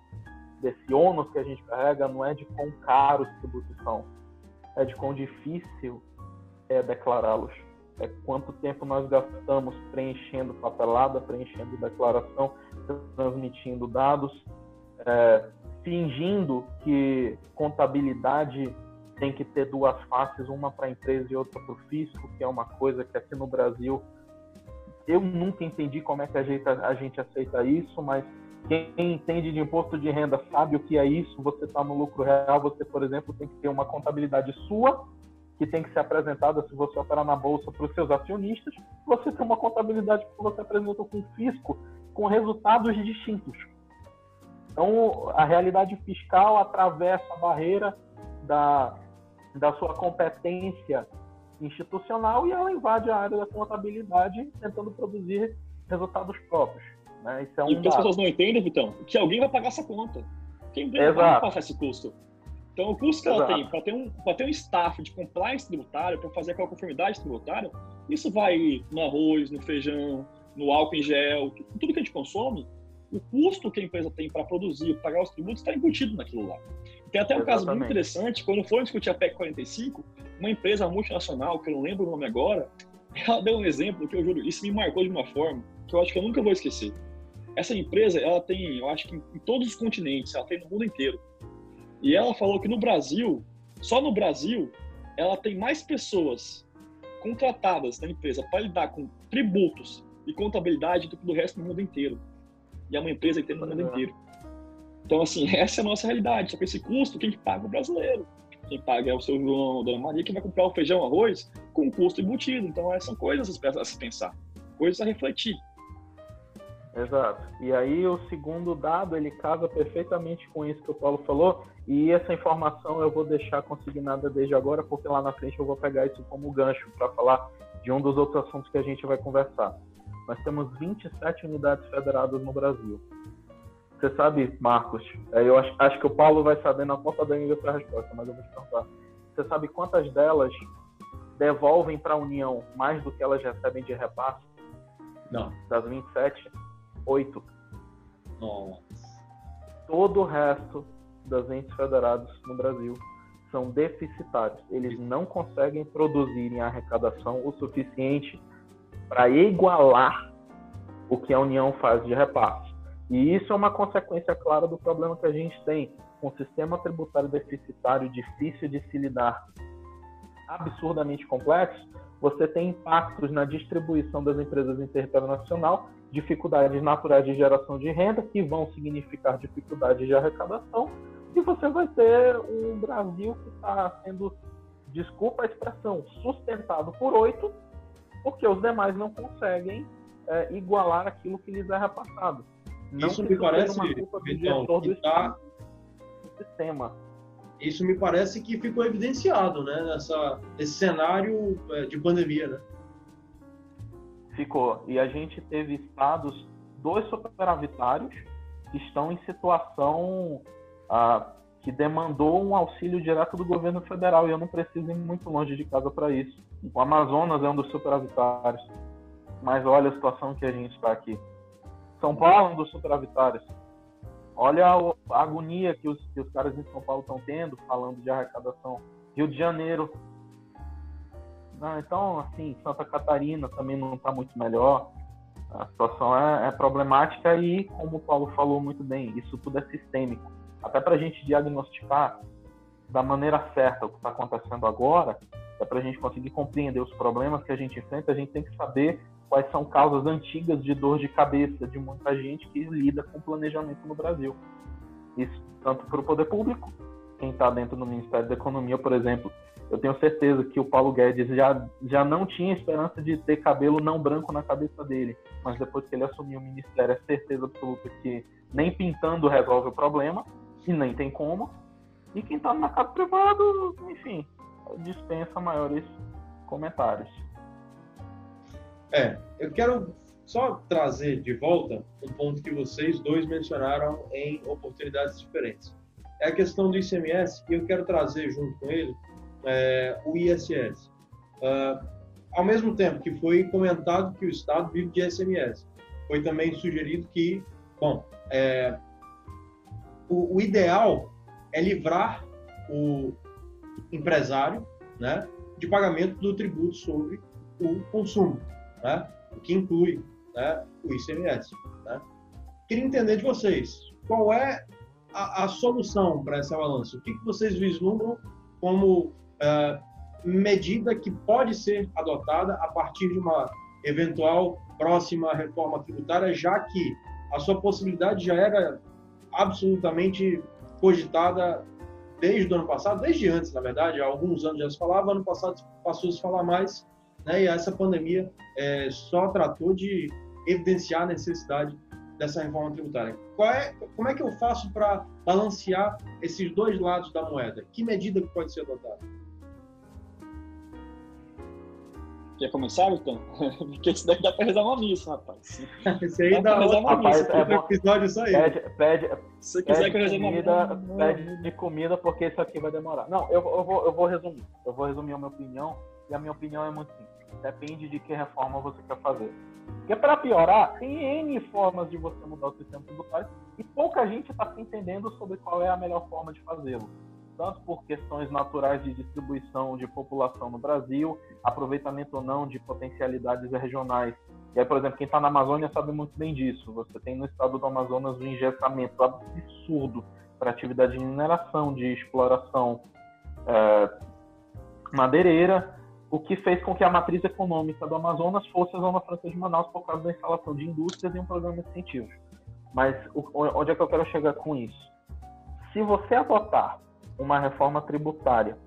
desse ônus que a gente carrega não é de quão caros os tributos são, é de quão difícil é declará-los. É quanto tempo nós gastamos preenchendo papelada, preenchendo declaração, transmitindo dados, é, fingindo que contabilidade tem que ter duas faces, uma para a empresa e outra para o fisco, que é uma coisa que aqui no Brasil eu nunca entendi como é que a gente aceita isso, mas quem entende de imposto de renda sabe o que é isso. Você está no lucro real, você, por exemplo, tem que ter uma contabilidade sua, que tem que ser apresentada se você operar na bolsa para os seus acionistas. Você tem uma contabilidade que você apresenta com fisco, com resultados distintos. Então, a realidade fiscal atravessa a barreira da, da sua competência institucional e ela invade a área da contabilidade tentando produzir resultados próprios. Né? Isso é um e o que as pessoas não entendem, Vitão, que alguém vai pagar essa conta. Quem vai passar esse custo? Então, o custo que Exato. ela tem para ter, um, ter um staff de compliance tributário, para fazer aquela conformidade tributária, isso vai no arroz, no feijão, no álcool em gel, tudo que a gente consome, o custo que a empresa tem para produzir, pagar os tributos, está embutido naquilo lá. Tem até um Exatamente. caso muito interessante, quando foram discutir a PEC 45, uma empresa multinacional, que eu não lembro o nome agora, ela deu um exemplo que eu juro, isso me marcou de uma forma que eu acho que eu nunca vou esquecer. Essa empresa, ela tem, eu acho que em todos os continentes, ela tem no mundo inteiro. E ela falou que no Brasil, só no Brasil, ela tem mais pessoas contratadas na empresa para lidar com tributos e contabilidade do que do resto do mundo inteiro. E é uma empresa que tem no mundo inteiro. Então, assim, essa é a nossa realidade. Só que esse custo, quem que paga? O brasileiro. Quem paga é o seu João, a Dona Maria, que vai comprar o feijão, arroz, com custo embutido. Então, essas são coisas a se pensar, coisas a refletir. Exato. E aí o segundo dado, ele casa perfeitamente com isso que o Paulo falou, e essa informação eu vou deixar consignada desde agora, porque lá na frente eu vou pegar isso como gancho para falar de um dos outros assuntos que a gente vai conversar. Nós temos 27 unidades federadas no Brasil. Você sabe, Marcos, é, eu acho, acho, que o Paulo vai saber na ponta da língua essa resposta, mas eu vou te perguntar. Você sabe quantas delas devolvem para a União mais do que elas recebem de repasse? Não. Das 27, 8. Nossa. Todo o resto das entes federados no Brasil são deficitários. Eles não conseguem produzir em arrecadação o suficiente para igualar o que a União faz de repasse. E isso é uma consequência clara do problema que a gente tem com o sistema tributário deficitário difícil de se lidar, absurdamente complexo. Você tem impactos na distribuição das empresas em território nacional, dificuldades naturais de geração de renda, que vão significar dificuldades de arrecadação, e você vai ter um Brasil que está sendo, desculpa a expressão, sustentado por oito, porque os demais não conseguem é, igualar aquilo que lhes é repassado. Não isso me parece, Vitão, que tá... sistema. Isso me parece que ficou evidenciado, né, nessa, nesse cenário é, de pandemia, né? Ficou. E a gente teve estados, dois superavitários, que estão em situação ah, que demandou um auxílio direto do governo federal e eu não preciso ir muito longe de casa para isso. O Amazonas é um dos superavitários, mas olha a situação que a gente está aqui. São Paulo é um dos superavitários. Olha a agonia que os, que os caras em São Paulo estão tendo, falando de arrecadação. Rio de Janeiro. Não, então, assim, Santa Catarina também não está muito melhor. A situação é, é problemática e, como o Paulo falou muito bem, isso tudo é sistêmico até para a gente diagnosticar da maneira certa o que está acontecendo agora, é para a gente conseguir compreender os problemas que a gente enfrenta, a gente tem que saber quais são causas antigas de dor de cabeça de muita gente que lida com planejamento no Brasil. Isso tanto para o poder público, quem está dentro do Ministério da Economia, por exemplo, eu tenho certeza que o Paulo Guedes já, já não tinha esperança de ter cabelo não branco na cabeça dele, mas depois que ele assumiu o ministério, é certeza absoluta que nem pintando resolve o problema, e nem tem como. E quem está no mercado privado, enfim, dispensa maiores comentários. É, eu quero só trazer de volta um ponto que vocês dois mencionaram em oportunidades diferentes. É a questão do ICMS e eu quero trazer junto com ele é, o ISS. Uh, ah, ao mesmo tempo que foi comentado que o Estado vive de ICMS, foi também sugerido que, bom, é, o, o ideal é livrar o empresário né, de pagamento do tributo sobre o consumo, né, o que inclui né, o ICMS. Né. Queria entender de vocês qual é a, a solução para essa balança. O que, que vocês vislumbram como uh, medida que pode ser adotada a partir de uma eventual próxima reforma tributária, já que a sua possibilidade já era absolutamente cogitada desde o ano passado, desde antes, na verdade, há alguns anos já se falava, ano passado passou a se falar mais, né, e essa pandemia é, só tratou de evidenciar a necessidade dessa reforma tributária. É, como é que eu faço para balancear esses dois lados da moeda? Que medida pode ser adotada? Quer começar, então? Porque isso daqui dá pra rezar uma missa, rapaz. Esse aí dá, dá uma rapaz, missa. É bom. episódio só aí. Pede, pede, Se quiser pede que eu comida, Pede de comida, porque isso aqui vai demorar. Não, eu, eu, vou, eu vou resumir. Eu vou resumir a minha opinião. E a minha opinião é muito simples. Depende de que reforma você quer fazer. Porque para piorar, tem N formas de você mudar o sistema tributário e pouca gente está se entendendo sobre qual é a melhor forma de fazê-lo tanto por questões naturais de distribuição de população no Brasil, aproveitamento ou não de potencialidades regionais. E aí, por exemplo, quem está na Amazônia sabe muito bem disso. Você tem no estado do Amazonas um engessamento absurdo para atividade de mineração, de exploração é, madeireira, o que fez com que a matriz econômica do Amazonas fosse a Zona Franca de Manaus por causa da instalação de indústrias e um programa de incentivos. Mas onde é que eu quero chegar com isso? Se você adotar uma reforma tributária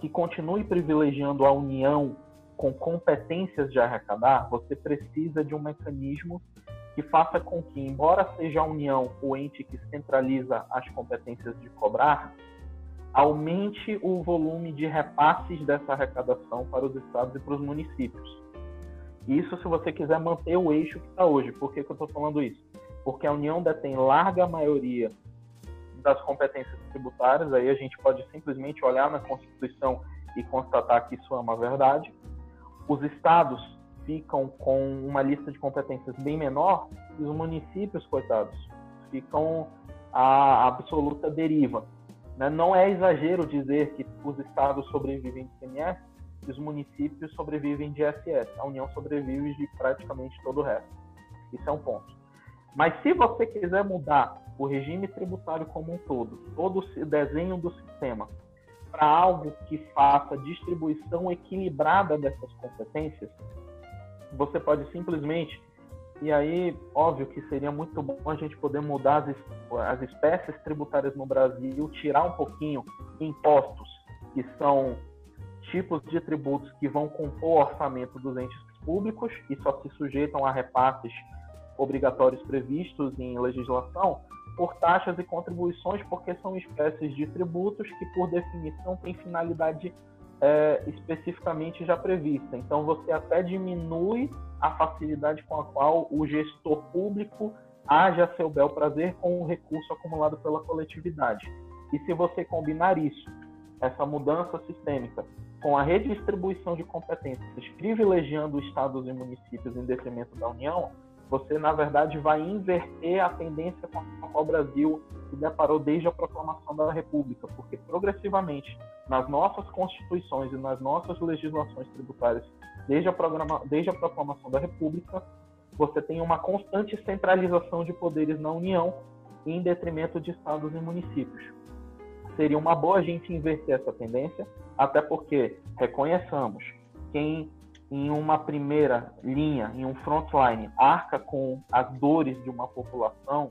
que continue privilegiando a União com competências de arrecadar, você precisa de um mecanismo que faça com que, embora seja a União o ente que centraliza as competências de cobrar, aumente o volume de repasses dessa arrecadação para os estados e para os municípios. Isso se você quiser manter o eixo que está hoje. Por que, que eu estou falando isso? Porque a União detém larga maioria das competências tributárias, aí a gente pode simplesmente olhar na Constituição e constatar que isso é uma verdade. Os estados ficam com uma lista de competências bem menor e os municípios, coitados, ficam à absoluta deriva. Né? Não é exagero dizer que os estados sobrevivem de CMS e os municípios sobrevivem de SS. A União sobrevive de praticamente todo o resto. Isso é um ponto. Mas se você quiser mudar o regime tributário como um todo, todo o desenho do sistema, para algo que faça distribuição equilibrada dessas competências, você pode simplesmente e aí, óbvio que seria muito bom a gente poder mudar as, as espécies tributárias no Brasil, tirar um pouquinho impostos, que são tipos de tributos que vão compor o orçamento dos entes públicos e só se sujeitam a repasses obrigatórios previstos em legislação, por taxas e contribuições, porque são espécies de tributos que, por definição, têm finalidade é, especificamente já prevista. Então, você até diminui a facilidade com a qual o gestor público age a seu bel prazer com o recurso acumulado pela coletividade. E se você combinar isso, essa mudança sistêmica, com a redistribuição de competências, privilegiando estados e municípios em detrimento da União, você, na verdade, vai inverter a tendência com a qual o Brasil se deparou desde a proclamação da República, porque progressivamente, nas nossas constituições e nas nossas legislações tributárias, desde a, programa, desde a proclamação da República, você tem uma constante centralização de poderes na União em detrimento de estados e municípios. Seria uma boa a gente inverter essa tendência, até porque, reconheçamos, quem em uma primeira linha, em um frontline, arca com as dores de uma população,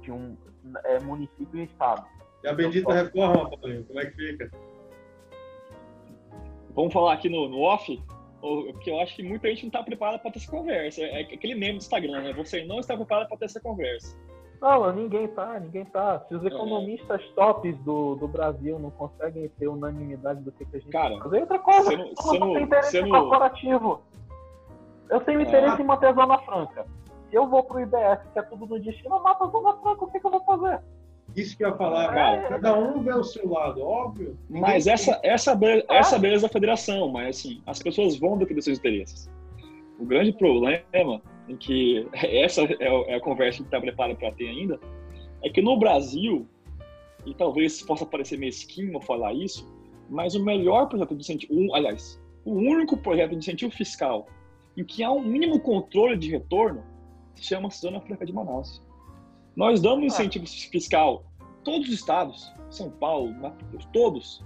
de um é, município e estado. E a bendita reforma, Paulinho, como é que fica? Vamos falar aqui no, no off, porque eu acho que muita gente não está preparada para ter essa conversa. É aquele meme do Instagram, né? Você não está preparado para ter essa conversa. Não, ninguém tá, ninguém tá. Se os economistas é. tops do, do Brasil não conseguem ter unanimidade do que, que a gente Cara, fazer, outra coisa, não, você não, interesse você corporativo. Eu tenho interesse ah. em manter a Zona Franca. Se eu vou pro IBS, que é tudo no destino, eu mato a Zona Franca, o que, que eu vou fazer? Isso que eu ia falar, cara. Cada um vê o seu lado, óbvio. Mas essa, essa, essa é beleza da federação, mas assim, as pessoas vão defender seus interesses. O grande problema em que essa é, é a conversa que está preparado para ter ainda, é que no Brasil, e talvez possa parecer mesquinho falar isso, mas o melhor projeto de incentivo, aliás, o único projeto de incentivo fiscal em que há um mínimo controle de retorno se chama Zona Franca de Manaus. Nós damos ah. incentivo fiscal, todos os estados, São Paulo, todos,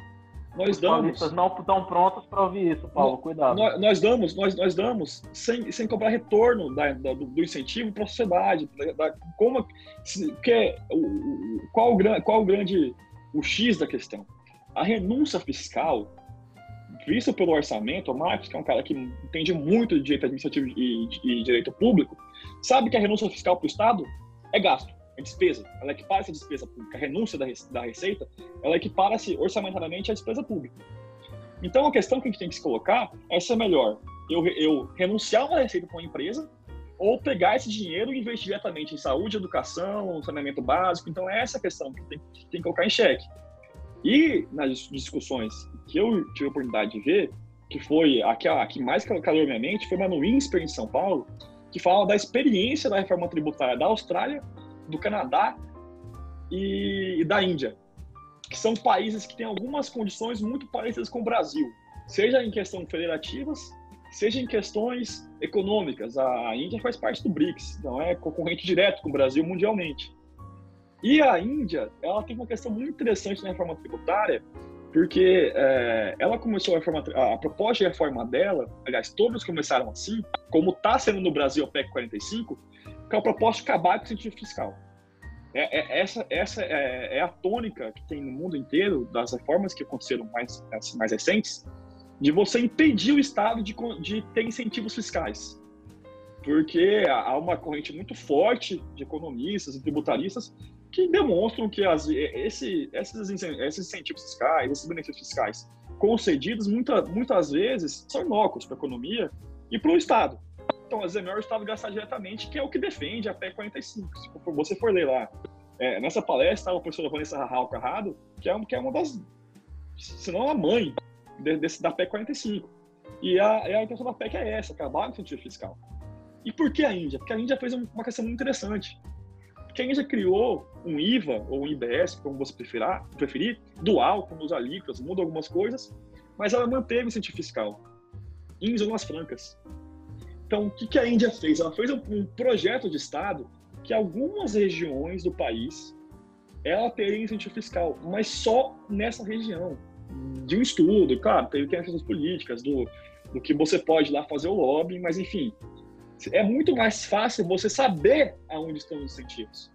nós Os damos. não estão prontos para ouvir isso, Paulo. Cuidado. Nós, nós, damos, nós, nós damos sem, sem cobrar retorno da, da, do, do, incentivo para a sociedade. Da, da, como que é, o, qual, o, qual o grande o X da questão? A renúncia fiscal, vista pelo orçamento, o Marcos, que é um cara que entende muito de direito administrativo e, e direito público, sabe que a renúncia fiscal para o Estado é gasto a despesa, ela equipara-se à despesa pública, a renúncia da, da receita, ela equipara-se orçamentariamente à despesa pública. Então, a questão que a gente tem que se colocar é se é melhor eu, eu renunciar uma receita para uma empresa ou pegar esse dinheiro e investir diretamente em saúde, educação, saneamento básico. Então, é essa a questão que tem que, tem que colocar em xeque. E nas discussões que eu tive a oportunidade de ver, que foi a que, a que mais calou minha mente, foi uma no INSPER em São Paulo, que fala da experiência da reforma tributária da Austrália do Canadá e, e da Índia, que são países que têm algumas condições muito parecidas com o Brasil, seja em questões federativas, seja em questões econômicas. A Índia faz parte do BRICS, não é concorrente direto com o Brasil mundialmente. E a Índia, ela tem uma questão muito interessante na reforma tributária, porque é, ela começou a, reforma, a proposta de reforma dela, aliás, todos começaram assim, como está sendo no Brasil a PEC 45, que é proposta de acabar com o incentivo fiscal. É, é, essa essa é, é, a tônica que tem no mundo inteiro das reformas que aconteceram mais, assim, mais recentes, de você impedir o Estado de, de ter incentivos fiscais. Porque há uma corrente muito forte de economistas e tributaristas que demonstram que as, esse, esses, esses incentivos fiscais, esses benefícios fiscais concedidos, muita, muitas vezes, são inócuos para a economia e para o Estado. Então, a Zemel estava gastar diretamente, que é o que defende a PEC 45. Se você for ler lá, é, nessa palestra estava a professora Vanessa Rahal Carrado, que é, que é uma das, se não a mãe de, desse, da PEC 45. E a, e a intenção da PEC é essa, acabar com o incentivo fiscal. E por que a Índia? Porque a Índia fez uma questão muito interessante. Porque a Índia criou um IVA ou um IBS, como você preferir, preferir dual, com os alíquotas, muda algumas coisas, mas ela manteve o incentivo fiscal em zonas francas. Então, o que, a Índia fez? Ela fez um, projeto de Estado que algumas regiões do país ela teria incentivo fiscal, mas só nessa região. De um estudo, claro, tem questões políticas, do, do que você pode lá fazer o lobby, mas enfim, é muito mais fácil você saber aonde estão os incentivos.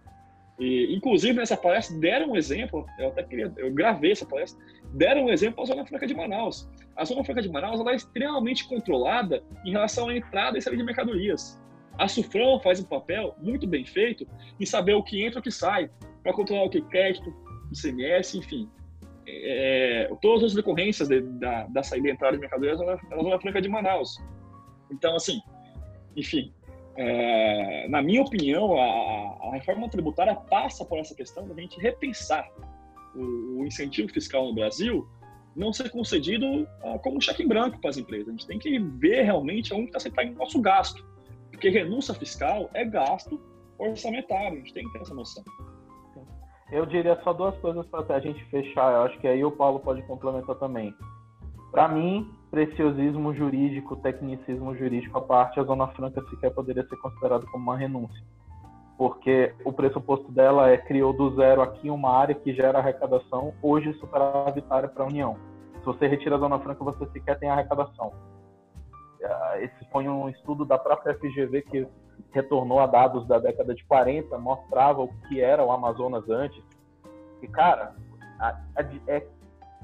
E, inclusive, nessa palestra, deram um exemplo, eu até queria, eu gravei essa palestra, deram um exemplo a Zona Franca de Manaus. A Zona Franca de Manaus ela é extremamente controlada em relação à entrada e saída de mercadorias. A Sufrão faz um papel muito bem feito em saber o que entra e o que sai, para controlar o que crédito, ICMS, enfim. É, todas as decorrências de, da, da saída e entrada de mercadorias na, na Zona Franca de Manaus. Então, assim, enfim, é, na minha opinião, a, a, reforma tributária passa por essa questão da gente repensar o, o incentivo fiscal no Brasil não ser concedido uh, como um cheque em branco para as empresas. A gente tem que ver realmente onde está sendo o nosso gasto. Porque renúncia fiscal é gasto orçamentário, a gente tem que ter essa noção. Eu diria só duas coisas para a gente fechar, eu acho que aí o Paulo pode complementar também. Para mim, preciosismo jurídico, tecnicismo jurídico à parte, a Zona Franca sequer poderia ser considerada como uma renúncia. Porque o pressuposto dela é criou do zero aqui uma área que gera arrecadação, hoje superavitária para a União. Se você retira a Zona Franca, você sequer tem arrecadação. Ah, esse foi um estudo da própria FGV que retornou a dados da década de 40, mostrava o que era o Amazonas antes. E, cara, é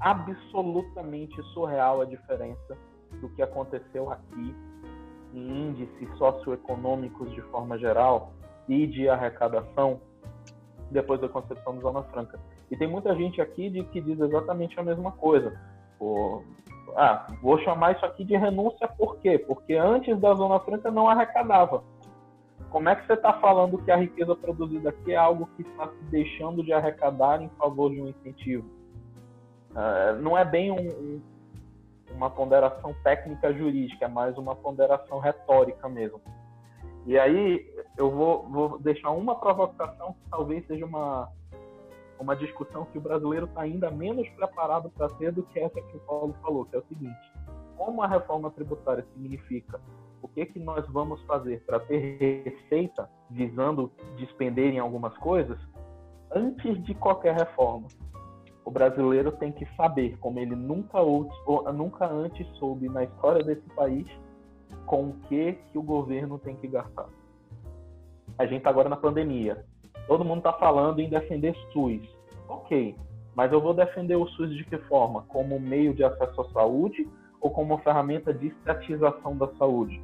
absolutamente surreal a diferença do que aconteceu aqui em índices socioeconômicos de forma geral e de arrecadação depois da concepção da Zona Franca. E tem muita gente aqui de que diz exatamente a mesma coisa. Ah, vou chamar isso aqui de renúncia por quê? Porque antes da Zona Franca não arrecadava. Como é que você está falando que a riqueza produzida aqui é algo que está se deixando de arrecadar em favor de um incentivo? Uh, não é bem um, um, uma ponderação técnica jurídica, é mais uma ponderação retórica mesmo. E aí eu vou, vou deixar uma provocação que talvez seja uma, uma discussão que o brasileiro está ainda menos preparado para ter do que essa que o Paulo falou, que é o seguinte: como a reforma tributária significa o que, que nós vamos fazer para ter receita visando despender em algumas coisas, antes de qualquer reforma, o brasileiro tem que saber, como ele nunca, nunca antes soube na história desse país, com o que, que o governo tem que gastar. A gente está agora na pandemia. Todo mundo está falando em defender SUS. Ok, mas eu vou defender o SUS de que forma? Como meio de acesso à saúde ou como ferramenta de estatização da saúde?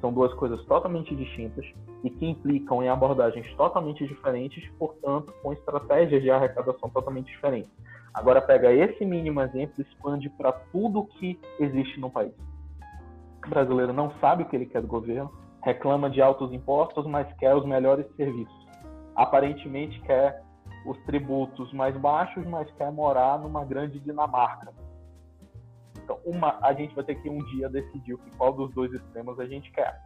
São duas coisas totalmente distintas e que implicam em abordagens totalmente diferentes, portanto, com estratégias de arrecadação totalmente diferentes. Agora pega esse mínimo exemplo e expande para tudo que existe no país. Brasileiro não sabe o que ele quer do governo, reclama de altos impostos, mas quer os melhores serviços. Aparentemente quer os tributos mais baixos, mas quer morar numa grande Dinamarca. Então, uma, a gente vai ter que um dia decidir qual dos dois extremos a gente quer.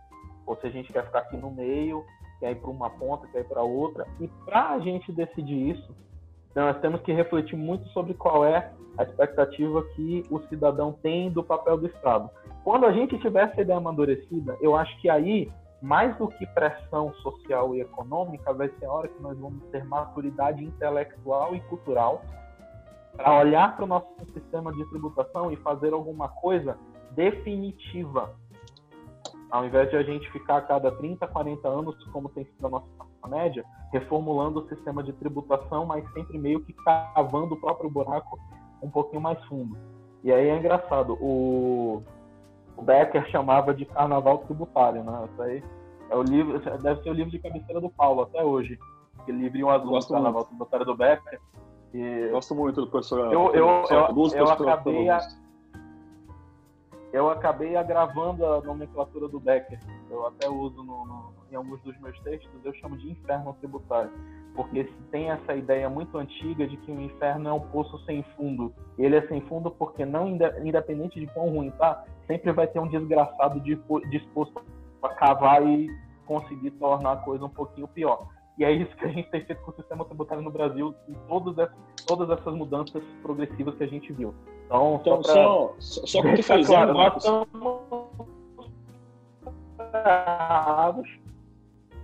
Ou se a gente quer ficar aqui no meio, quer ir para uma ponta, quer ir para outra. E para a gente decidir isso, nós temos que refletir muito sobre qual é a expectativa que o cidadão tem do papel do Estado. Quando a gente tiver essa ideia amadurecida, eu acho que aí, mais do que pressão social e econômica, vai ser a hora que nós vamos ter maturidade intelectual e cultural para olhar para o nosso sistema de tributação e fazer alguma coisa definitiva. Ao invés de a gente ficar a cada 30, 40 anos, como tem sido a nossa média, reformulando o sistema de tributação, mas sempre meio que cavando o próprio buraco um pouquinho mais fundo. E aí é engraçado, o, o Becker chamava de carnaval tributário, né? Isso aí é o livro, deve ser o livro de cabeceira do Paulo até hoje. Aquele livrinho azul do carnaval muito. tributário do Becker. E... Gosto muito do professor. Eu, eu, eu, eu acabei, a... eu acabei agravando a nomenclatura do Becker. Eu até uso no, no, em alguns dos meus textos, eu chamo de inferno tributário. Porque tem essa ideia muito antiga de que o inferno é um poço sem fundo. Ele é sem fundo porque, não independente de quão ruim tá, sempre vai ter um desgraçado disposto a cavar e conseguir tornar a coisa um pouquinho pior. E é isso que a gente tem feito com o sistema tributário no Brasil em todas essas, todas essas mudanças progressivas que a gente viu. Então, então só, só, só contextualizando, claro, Marcos.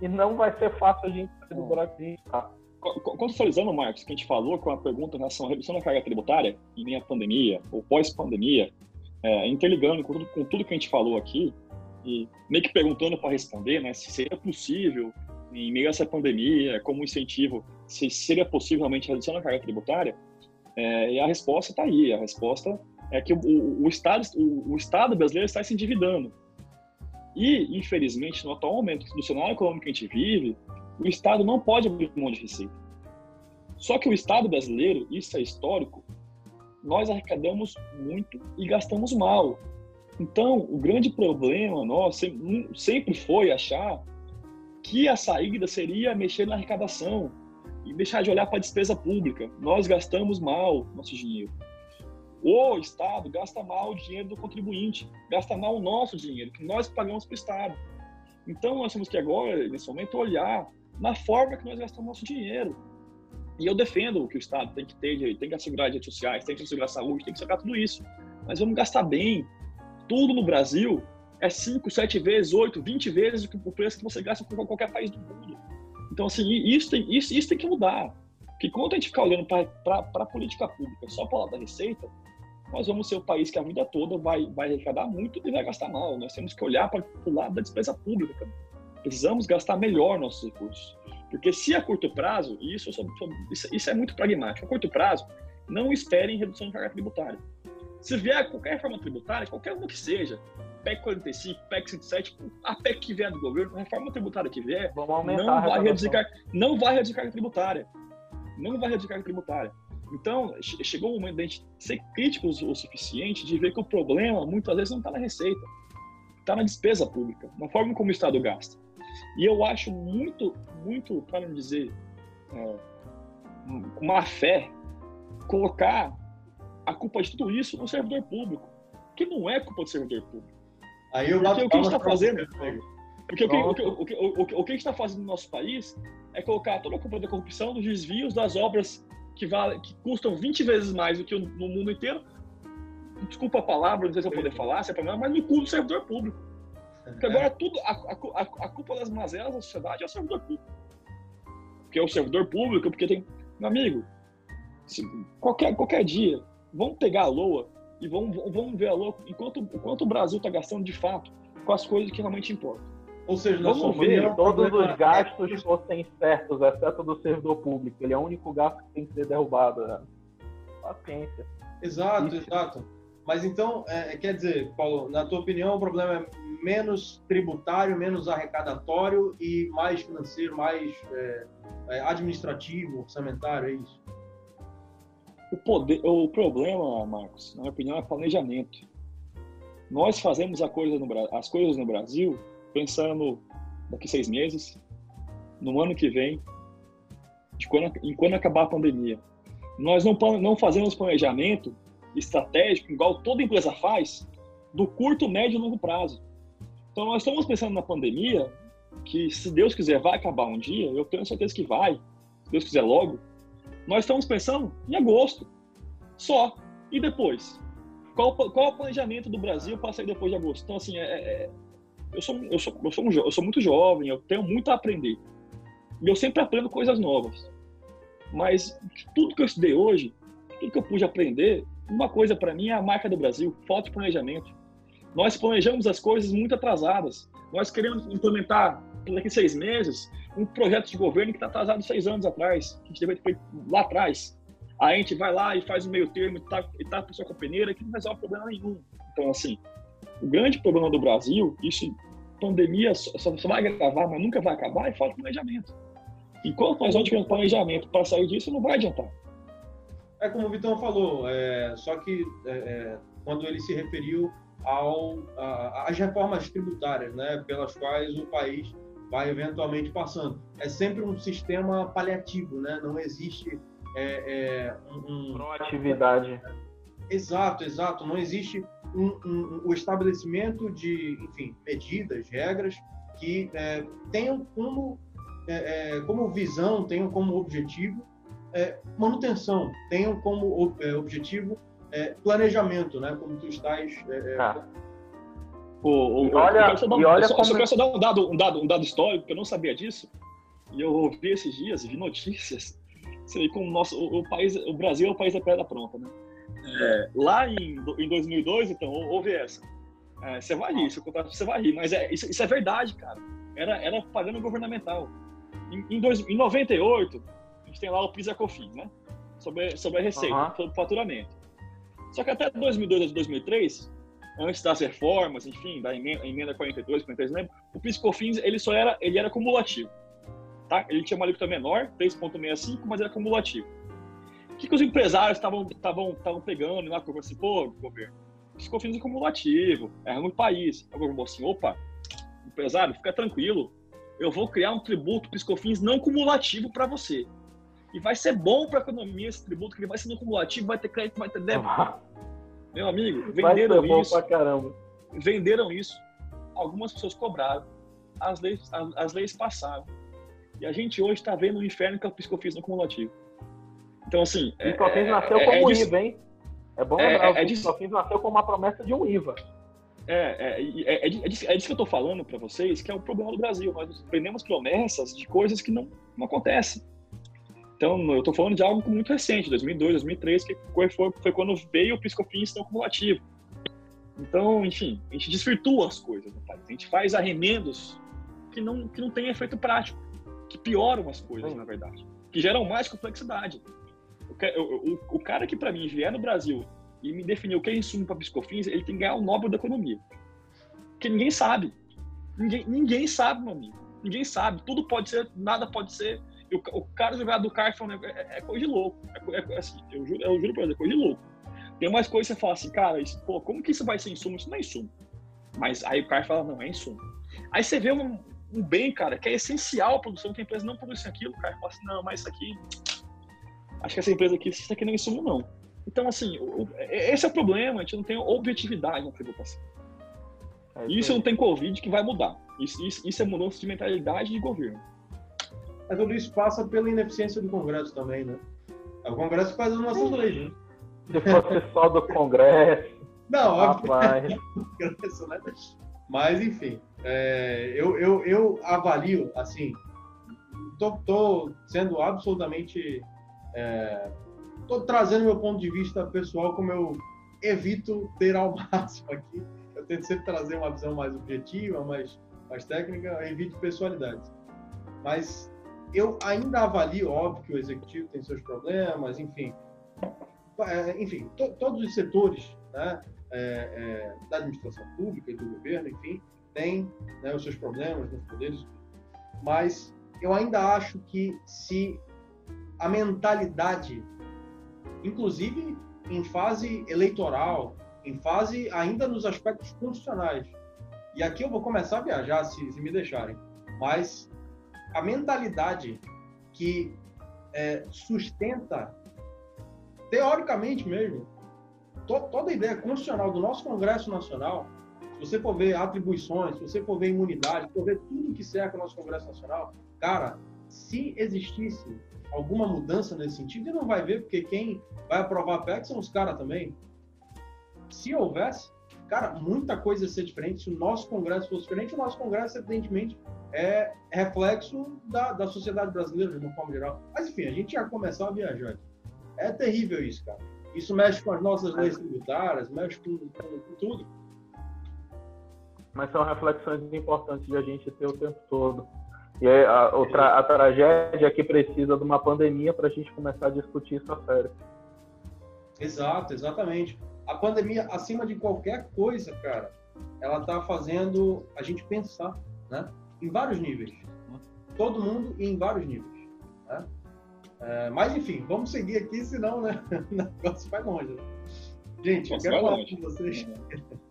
E não vai ser fácil a gente sair do buraco que a gente tá. Contextualizando, Marcos, que a gente falou com a pergunta em relação à redução da carga tributária em meio à pandemia, ou pós-pandemia, é, interligando com tudo, com tudo que a gente falou aqui, e meio que perguntando para responder, né, se seria possível, em meio a essa pandemia, como incentivo, se seria possível realmente redução da carga tributária, é, e a resposta está aí. A resposta é que o, o, o Estado, o, o, Estado brasileiro está se endividando. E, infelizmente, no atual momento do cenário econômico que a gente vive, o Estado não pode abrir mão de receita. Só que o Estado brasileiro, isso é histórico, nós arrecadamos muito e gastamos mal. Então, o grande problema nosso sempre foi achar que a saída seria mexer na arrecadação e deixar de olhar para a despesa pública. Nós gastamos mal nosso dinheiro. O Estado gasta mal o dinheiro do contribuinte, gasta mal o nosso dinheiro, que nós pagamos para o Estado. Então, nós temos que agora, nesse momento, olhar na forma que nós gastamos nosso dinheiro. E eu defendo que o Estado tem que ter, tem que assegurar redes sociais, tem que assegurar saúde, tem que assegurar tudo isso. Mas vamos gastar bem. Tudo no Brasil é 5, 7 vezes, 8, 20 vezes o preço que você gasta com qualquer país do mundo. Então, assim, isso tem, isso, isso tem que mudar. Porque quando a gente ficar olhando para a política pública só para lá da receita, nós vamos ser o país que a vida toda vai, vai arrecadar muito e vai gastar mal. Nós temos que olhar para o lado da despesa pública. Precisamos gastar melhor nossos recursos. Porque se a curto prazo, e isso, isso, isso é muito pragmático, a curto prazo, não esperem redução de carga tributária. Se vier qualquer reforma tributária, qualquer uma que seja, PEC 45, PEC 107, a PEC que vier do governo, a reforma tributária que vier, não vai, reduzir, não vai reduzir carga tributária. Não vai reduzir carga tributária. Então, chegou o momento de a gente ser críticos o suficiente de ver que o problema, muitas vezes, não está na receita, está na despesa pública, na forma como o Estado gasta. E eu acho muito, muito, para não dizer é, com má fé, colocar a culpa de tudo isso no servidor público, que não é culpa do servidor público. Aí eu Porque o que a gente está fazendo, porque o que, o, que, o, que, o, que, o que a gente está fazendo no nosso país é colocar toda a culpa da corrupção, dos desvios, das obras que, vale, que custam 20 vezes mais do que no mundo inteiro. Desculpa a palavra, não sei se eu poder falar, se é problema, mas no cu do servidor público. Porque agora tudo, a, a, a culpa das mazelas da sociedade é o servidor público. Porque é o servidor público, porque tem. Meu amigo, se, qualquer, qualquer dia, vamos pegar a LOA e vamos, vamos ver a LOA enquanto, quanto o Brasil está gastando de fato com as coisas que realmente importam. Ou seja, vamos ver todos os gastos é... fossem certos, exceto do servidor público. Ele é o único gasto que tem que ser derrubado. Né? Paciência. Exato, Isso. exato. Mas então, é, quer dizer, Paulo, na tua opinião, o problema é menos tributário, menos arrecadatório e mais financeiro, mais é, é, administrativo, orçamentário, é isso? O, poder, o problema, Marcos, na minha opinião, é planejamento. Nós fazemos coisa no, as coisas no Brasil pensando daqui seis meses, no ano que vem, de quando, em quando acabar a pandemia. Nós não, não fazemos planejamento estratégico, igual toda empresa faz, do curto, médio e longo prazo. Então, nós estamos pensando na pandemia, que se Deus quiser vai acabar um dia, eu tenho certeza que vai, se Deus quiser logo. Nós estamos pensando em agosto, só. E depois? Qual, qual é o planejamento do Brasil para sair depois de agosto? Então, assim, é, é, eu, sou, eu, sou, eu, sou um, eu sou muito jovem, eu tenho muito a aprender. E eu sempre aprendo coisas novas. Mas tudo que eu estudei hoje, tudo que eu pude aprender, uma coisa para mim é a marca do Brasil, falta de planejamento. Nós planejamos as coisas muito atrasadas. Nós queremos implementar, daqui a seis meses, um projeto de governo que está atrasado seis anos atrás, que a gente deveria ter feito lá atrás. Aí a gente vai lá e faz o meio termo e tá, e tá com sua companheira que não resolve problema nenhum. Então, assim, o grande problema do Brasil, isso, pandemia só, só vai gravar, mas nunca vai acabar, é falta de planejamento. Enquanto nós não tivermos planejamento para sair disso, não vai adiantar. É como o Vitão falou, é, só que é, é quando ele se referiu ao, a, às reformas tributárias, né, pelas quais o país vai eventualmente passando. É sempre um sistema paliativo, né? Não existe é, é, um, proatividade. Exato, exato. Não existe um, um, o estabelecimento de, enfim, medidas, regras que é, tenham como, é, é, como visão, tenham como objetivo é, manutenção, tenham como é, objetivo planejamento, né? Como tu estás. Ah. O, o, olha, eu só, e olha só, como... só quero só dar um dado, um, dado, um dado histórico, que eu não sabia disso. E eu ouvi esses dias, vi notícias. Sei como o nosso, o, o, país, o Brasil é o país da pedra pronta, né? É, lá em, em 2002, então, houve essa. É, você vai rir, se eu contar você vai rir, mas é, isso, isso, é verdade, cara. Era, era pagando governamental. Em, em, dois, em 98, a gente tem lá o PISA COFINS, né? Sobre, sobre a receita, uhum. sobre o faturamento. Só que até 2002 2003, antes das reformas, enfim, da emenda, emenda 42, 43, lembra? O PIS COFINS ele só era, ele era cumulativo. Tá? Ele tinha uma alíquota menor, 3,65, mas era cumulativo. O que, que os empresários estavam pegando lá, como assim, pô, governo, PIS COFINS é cumulativo, é no país. O governo falou assim, opa, empresário, fica tranquilo, eu vou criar um tributo PIS COFINS não cumulativo para você. E vai ser bom para a economia esse tributo, que ele vai ser no cumulativo, vai ter crédito, vai ter débito. Meu amigo, venderam isso. Venderam isso. Algumas pessoas cobraram. As leis, as, as leis passaram. E a gente hoje está vendo o inferno que é o Piscofins no cumulativo. Então, assim. O Piscofins é, nasceu é, como é, IVA, hein? É bom lembrar, é, o nasceu com uma promessa de um IVA. É, é, é, é, disso, é que eu estou falando para vocês, que é o problema do Brasil. Nós vendemos promessas de coisas que não, não acontecem. Então, eu estou falando de algo muito recente, 2002, 2003, que foi, foi, quando veio o piscofins tão cumulativo. Então, enfim, a gente desvirtua as coisas no país. A gente faz arremendos que não, que não têm efeito prático, que pioram as coisas, na verdade, que geram mais complexidade. O, o, o cara que, para mim, vier no Brasil e me definir o que é insumo para piscofins, ele tem que ganhar o Nobel da Economia. Porque ninguém sabe. Ninguém, ninguém sabe, meu amigo. Ninguém sabe. Tudo pode ser, nada pode ser o, o cara jogar do Carson é, é, coisa de louco. É, é, assim, eu juro, eu juro pra você, é coisa de louco. Tem mais coisas que você fala assim, cara, isso, pô, como que isso vai ser insumo? Isso não é insumo. Mas aí o cara fala, não, é insumo. Aí você vê um, um bem, cara, que é essencial a produção, que a empresa não produz aquilo, cara fala assim, não, mas isso aqui. Acho que essa empresa aqui, isso aqui não é insumo, não. Então, assim, o, esse é o problema, a gente não tem objetividade na tributação. É isso, não tem Covid que vai mudar. Isso, isso, isso é mudança de mentalidade de governo. Mas tudo isso passa pela ineficiência do Congresso também, né? É o Congresso faz as nossas leis, né? Se fosse só do Congresso. Não, rapaz. Congresso, né? Mas, enfim, é, eu, eu, eu avalio, assim, tô, tô sendo absolutamente. É, tô trazendo meu ponto de vista pessoal, como eu evito ter ao máximo aqui. Eu tento sempre trazer uma visão mais objetiva, mais, mais técnica, eu evito pessoalidades. Mas eu ainda avalio, óbvio que o executivo tem seus problemas, enfim, é, enfim, to, todos os setores né, é, é, da administração pública e do governo, enfim, têm né, os seus problemas nos poderes, mas eu ainda acho que se a mentalidade, inclusive em fase eleitoral, em fase ainda nos aspectos constitucionais, e aqui eu vou começar a viajar se, se me deixarem, mas a mentalidade que é, sustenta, teoricamente mesmo, to, toda a ideia constitucional do nosso Congresso Nacional, se você for ver atribuições, se você for ver imunidade, se for ver tudo que cerca o nosso Congresso Nacional, cara, se existisse alguma mudança nesse sentido, e não vai ver, porque quem vai aprovar a PEC são os caras também. Se houvesse, cara, muita coisa ia ser diferente. Se o nosso Congresso fosse diferente, o nosso Congresso, evidentemente, é reflexo da, da sociedade brasileira, de uma forma geral. Mas, enfim, a gente já começou a viajar. É terrível isso, cara. Isso mexe com as nossas leis tributárias, mexe com, com, com tudo. Mas são reflexões importantes de a gente ter o tempo todo. E a, a, a tragédia é que precisa de uma pandemia para a gente começar a discutir isso a sério. Exato, exatamente. A pandemia, acima de qualquer coisa, cara, ela está fazendo a gente pensar, né? em vários níveis. Todo mundo em vários níveis. Né? É, mas, enfim, vamos seguir aqui, senão né, o negócio vai longe. Né? Gente, eu quero falar longe. com vocês.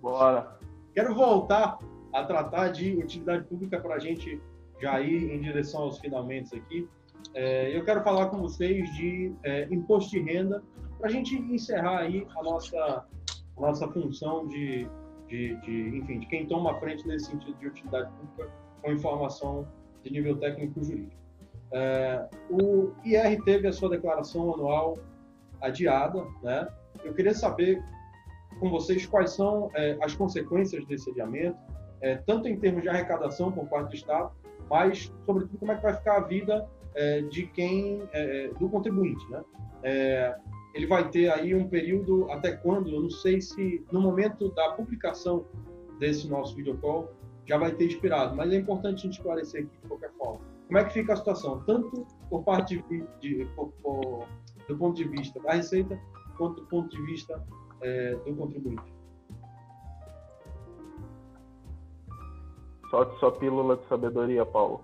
Bora. quero voltar a tratar de utilidade pública para a gente já ir em direção aos finalmente aqui. É, eu quero falar com vocês de é, imposto de renda para a gente encerrar aí a nossa, a nossa função de, de, de, enfim, de quem toma frente nesse sentido de utilidade pública com informação de nível técnico jurídico. É, o IR teve a sua declaração anual adiada, né? Eu queria saber com vocês quais são é, as consequências desse adiamento, é, tanto em termos de arrecadação por parte do Estado, mas, sobretudo, como é que vai ficar a vida é, de quem, é, do contribuinte, né? É, ele vai ter aí um período até quando? Eu não sei se no momento da publicação desse nosso videocall já vai ter expirado, mas é importante a gente esclarecer aqui de qualquer forma. Como é que fica a situação, tanto por parte de, de por, por, do ponto de vista da Receita, quanto do ponto de vista é, do contribuinte? Solte sua pílula de sabedoria, Paulo.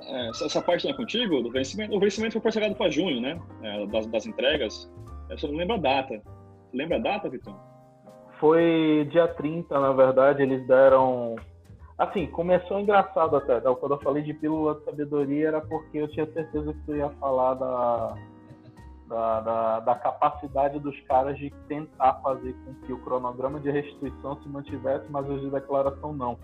É, essa parte não é contigo? Do vencimento? O vencimento foi parcelado para junho, né? É, das, das entregas. Eu só não lembro a data. Lembra a data, Vitor? Foi dia 30, na verdade, eles deram. Assim, começou engraçado até. Né? Quando eu falei de pílula de sabedoria, era porque eu tinha certeza que tu ia falar da, da, da, da, capacidade dos caras de tentar fazer com que o cronograma de restituição se mantivesse, mas os de declaração não.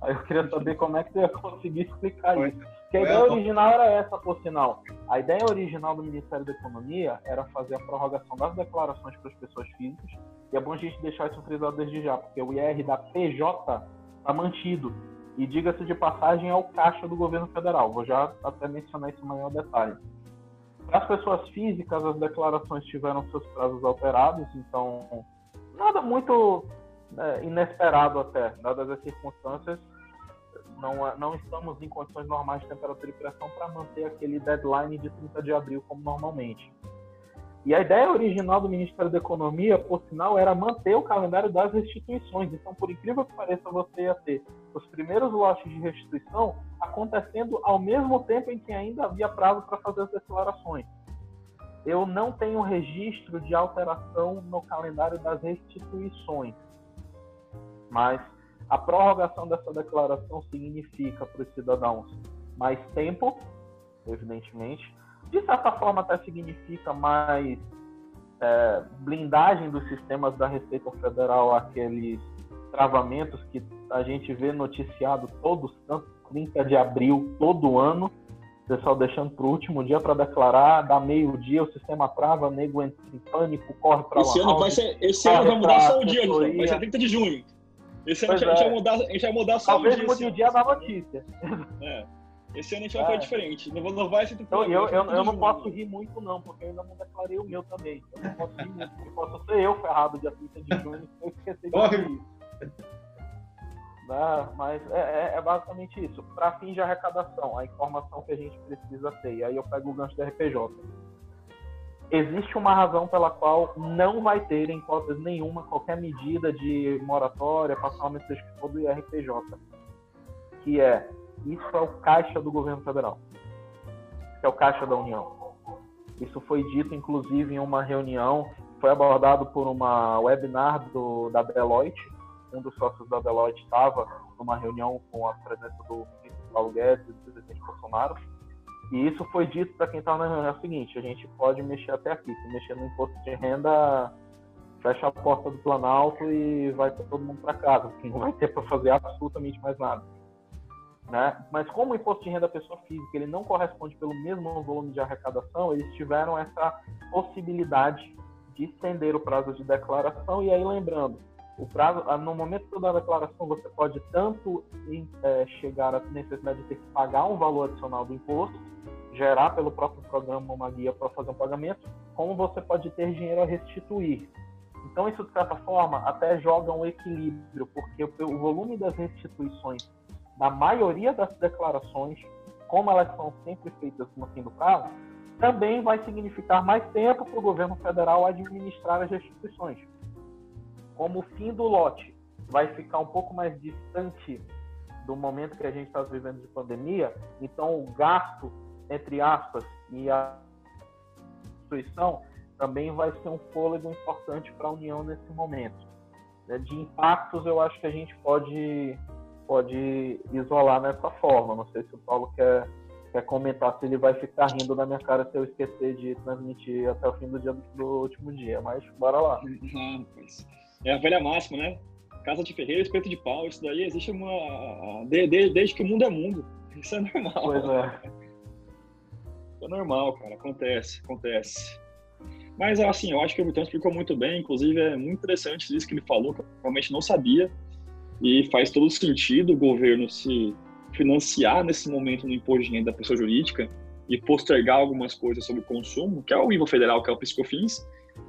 Aí eu queria saber como é que você ia conseguir explicar isso. Porque a ideia original era essa, por sinal. A ideia original do Ministério da Economia era fazer a prorrogação das declarações para as pessoas físicas. E é bom a gente deixar isso frisado desde já, porque o IR da PJ está mantido. E diga-se de passagem, é o caixa do governo federal. Vou já até mencionar isso em maior detalhe. As pessoas físicas, as declarações tiveram seus prazos alterados, então nada muito é, inesperado até, dadas as circunstâncias. Não, é, não estamos em condições normais de temperatura e pressão para manter aquele deadline de 30 de abril como normalmente. E a ideia original do Ministério da Economia, por sinal, era manter o calendário das restituições. Então, por incrível que pareça, você ia ter os primeiros lotes de restituição acontecendo ao mesmo tempo em que ainda havia prazo para fazer as declarações. Eu não tenho registro de alteração no calendário das restituições, mas a prorrogação dessa declaração significa para os cidadãos mais tempo, evidentemente, de certa forma até significa mais é, blindagem dos sistemas da Receita Federal, aqueles travamentos que a gente vê noticiado todos santos 30 de abril todo ano, o pessoal deixando para o último dia para declarar, dá meio-dia, o sistema trava, nego entra em pânico, corre para Esse ano vai ser, esse ano vai mudar só o dia, vai ser 30 de junho. Esse ano a gente, vai mudar, a gente vai mudar só Talvez o dia. Talvez mude o dia da notícia. É. Esse ano a gente vai fazer diferente. Não, não vai ser então, eu, eu, eu não posso rir muito, não, porque eu ainda não declarei o meu também. Eu não posso rir muito, porque posso ser eu ferrado dia 30 de junho eu esquecer de. Né? Mas é, é, é, basicamente isso. Para fins de arrecadação, a informação que a gente precisa ter. E aí eu pego o gancho do RPJ. Existe uma razão pela qual não vai ter, em hipótese nenhuma, qualquer medida de moratória, passamento seja que for do IRPJ. Que é isso é o caixa do governo federal, que é o caixa da União. Isso foi dito, inclusive, em uma reunião, foi abordado por uma webinar do, da Deloitte. Um dos sócios da Deloitte estava numa reunião com a presença do ministro Paulo Guedes e do presidente Bolsonaro. E isso foi dito para quem estava na reunião: é o seguinte, a gente pode mexer até aqui. Se mexer no imposto de renda, fecha a porta do Planalto e vai todo mundo para casa, porque não vai ter para fazer absolutamente mais nada. Né? Mas como o imposto de renda da pessoa física ele não corresponde pelo mesmo volume de arrecadação, eles tiveram essa possibilidade de estender o prazo de declaração. E aí, lembrando, o prazo, ah, no momento da declaração, você pode tanto é, chegar à necessidade de ter que pagar um valor adicional do imposto, gerar pelo próprio programa uma guia para fazer um pagamento, como você pode ter dinheiro a restituir. Então, isso, de certa forma, até joga um equilíbrio, porque o volume das restituições na maioria das declarações, como elas são sempre feitas no fim do prazo, também vai significar mais tempo para o governo federal administrar as restituições. Como o fim do lote vai ficar um pouco mais distante do momento que a gente está vivendo de pandemia, então o gasto, entre aspas, e a instituição também vai ser um fôlego importante para a União nesse momento. De impactos, eu acho que a gente pode pode isolar nessa forma. Não sei se o Paulo quer, quer comentar se ele vai ficar rindo na minha cara se eu esquecer de transmitir até o fim do dia do último dia, mas bora lá. é a velha máxima, né? Casa de ferreiro, espeto de pau, isso daí existe uma. Desde, desde que o mundo é mundo. Isso é normal. Pois é. Isso é normal, cara. Acontece, acontece. Mas, assim, eu acho que o Vitão explicou muito bem, inclusive é muito interessante isso que ele falou, que eu realmente não sabia, e faz todo sentido o governo se financiar nesse momento no imposto de renda da pessoa jurídica e postergar algumas coisas sobre o consumo, que é o IVA federal, que é o PiscoFins,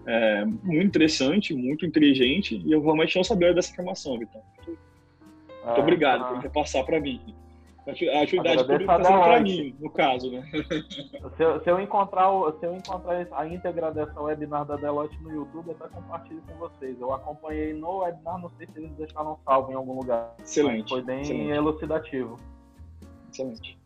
é muito interessante, muito inteligente, e eu realmente não sabia dessa informação, Vitão. Muito, muito é, obrigado por repassar para mim. A atividade pública está para mim, no caso, né? Se eu, se eu, encontrar, se eu encontrar a íntegra dessa webinar da Deloitte no YouTube, eu até compartilho com vocês. Eu acompanhei no webinar, não sei se eles deixaram salvo em algum lugar. Excelente. Foi bem excelente. elucidativo. Excelente.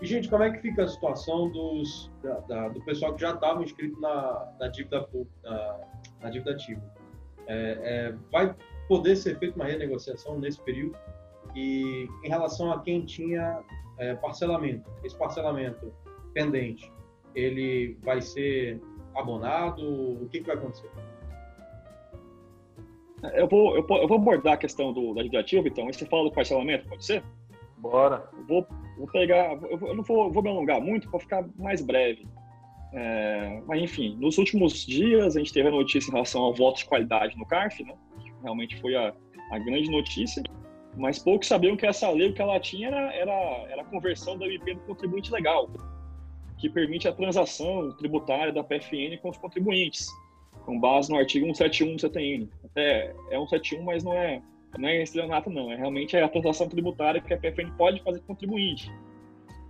E, gente, como é que fica a situação dos, da, da, do pessoal que já estava inscrito na, na, dívida, na, na dívida ativa? É, é, vai poder ser feita uma renegociação nesse período? E em relação a quem tinha é, parcelamento, esse parcelamento pendente, ele vai ser abonado? O que, que vai acontecer? Eu vou, eu, eu vou abordar a questão do, da dívida ativa, então. Você fala do parcelamento, pode ser? Bora. Eu vou, vou pegar, eu não vou, vou me alongar muito para ficar mais breve. É, mas enfim, nos últimos dias a gente teve a notícia em relação ao voto de qualidade no CARF, né? Realmente foi a, a grande notícia. Mas poucos sabiam que essa lei, o que ela tinha era, era, era a conversão do MP do contribuinte legal, que permite a transação tributária da PFN com os contribuintes, com base no artigo 171 do CTN. Até é 171, mas não é, não é estelionato, não. É realmente a transação tributária que a PFN pode fazer com o contribuinte.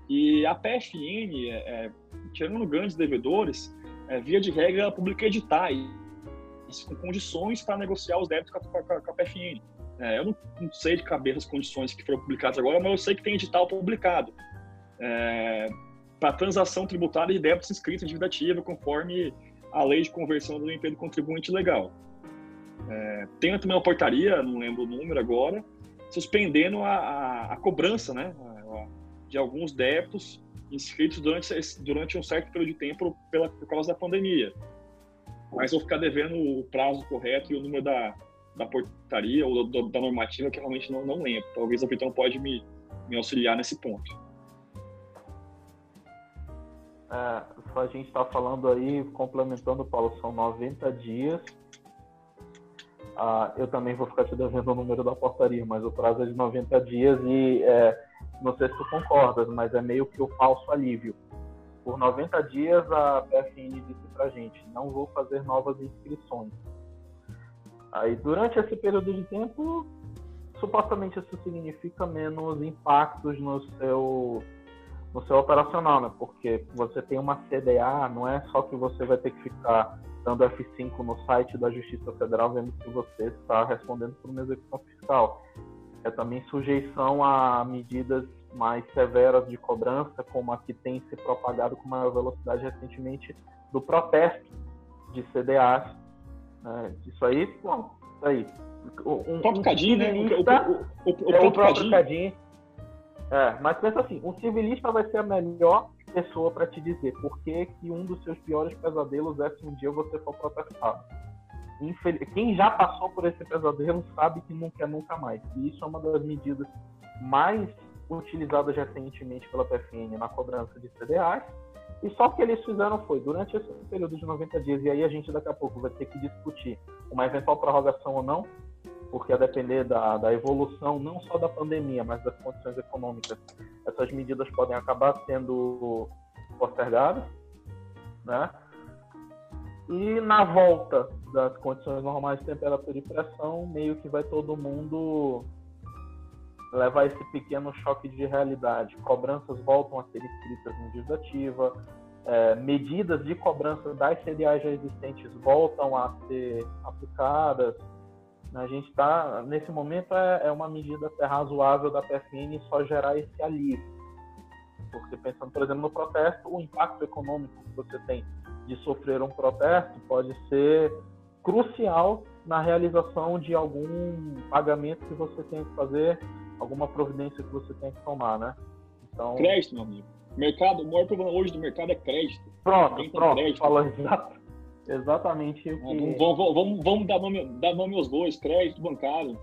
E a PFN, é, é, tirando grandes devedores, é, via de regra, ela publica editais com condições para negociar os débitos com a, com a PFN. É, eu não, não, sei de cabeça as condições que foram publicadas agora, mas eu sei que tem edital publicado é, para transação tributária de débitos inscritos em dívida ativa, conforme a lei de conversão do emprego contribuinte legal. É, tem também uma portaria, não lembro o número agora, suspendendo a, a, a cobrança né, de alguns débitos inscritos durante, durante um certo período de tempo pela, por causa da pandemia. Mas vou ficar devendo o prazo correto e o número da, da portaria ou da normativa que realmente não, não lembro. Talvez a Vitão pode me, me auxiliar nesse ponto. É, a gente está falando aí, complementando, Paulo, são 90 dias. Ah, eu também vou ficar te devendo o número da portaria, mas o prazo é de 90 dias e é, não sei se tu concordas, mas é meio que o falso alívio. Por 90 dias a PFN disse pra gente, não vou fazer novas inscrições Aí, durante esse período de tempo, supostamente isso significa menos impactos no seu no seu operacional, né? Porque você tem uma CDA, não é só que você vai ter que ficar dando F5 no site da Justiça Federal vendo se você está respondendo por uma execução fiscal. É também sujeição a medidas mais severas de cobrança, como a que tem se propagado com maior velocidade recentemente do protesto de CDAs né? Isso aí, bom, isso aí. Um, o próprio Cadinho, né? O, o, o, o, é próprio Cadinho. É, mas pensa assim, um civilista vai ser a melhor pessoa para te dizer por que, que um dos seus piores pesadelos é se um dia você for protestado. Infel... Quem já passou por esse pesadelo sabe que nunca é nunca mais. E isso é uma das medidas mais utilizadas recentemente pela PFN na cobrança de CDAs e só o que eles fizeram foi, durante esse período de 90 dias, e aí a gente daqui a pouco vai ter que discutir uma eventual prorrogação ou não, porque a depender da, da evolução, não só da pandemia, mas das condições econômicas, essas medidas podem acabar sendo postergadas, né? E na volta das condições normais de temperatura e pressão, meio que vai todo mundo levar esse pequeno choque de realidade. Cobranças voltam a ser escritas em dívida é, medidas de cobrança das CDAs já existentes voltam a ser aplicadas. A gente está, nesse momento, é, é, uma medida até razoável da PFN só gerar esse alívio. Porque pensando, por exemplo, no protesto, o impacto econômico que você tem de sofrer um protesto pode ser crucial na realização de algum pagamento que você tem que fazer alguma providência que você tem que tomar, né? Então... Crédito, meu amigo. Mercado, o maior problema hoje do mercado é crédito. Pronto, pronto. Crédito, fala exato, exatamente o que... Vamos, vamos, vamos dar, nome, dar nome aos bois, crédito bancário.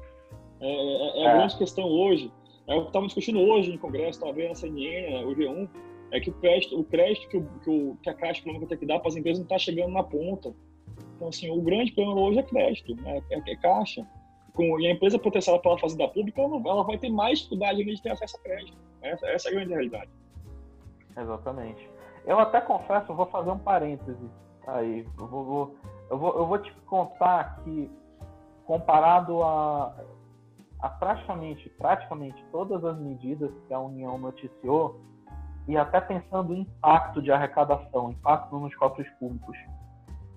É, é, é a é. grande questão hoje. É o que estamos discutindo hoje no Congresso, estava vendo a CNN, o G1, é que o crédito, o crédito que, o, que, o, que a Caixa Econômica tem que dar para as empresas não está chegando na ponta. Então, assim, o grande problema hoje é crédito, né? é, é caixa. Com, e a empresa potencial pela fazenda pública, ela, ela, vai ter mais dificuldade de ter acesso a crédito. Essa, essa é a grande realidade. Exatamente. Eu até confesso, eu vou fazer um parêntese aí. Eu vou, vou, eu vou, eu vou te contar que, comparado a, a praticamente, praticamente todas as medidas que a União noticiou, e até pensando em impacto de arrecadação, impacto nos cofres públicos,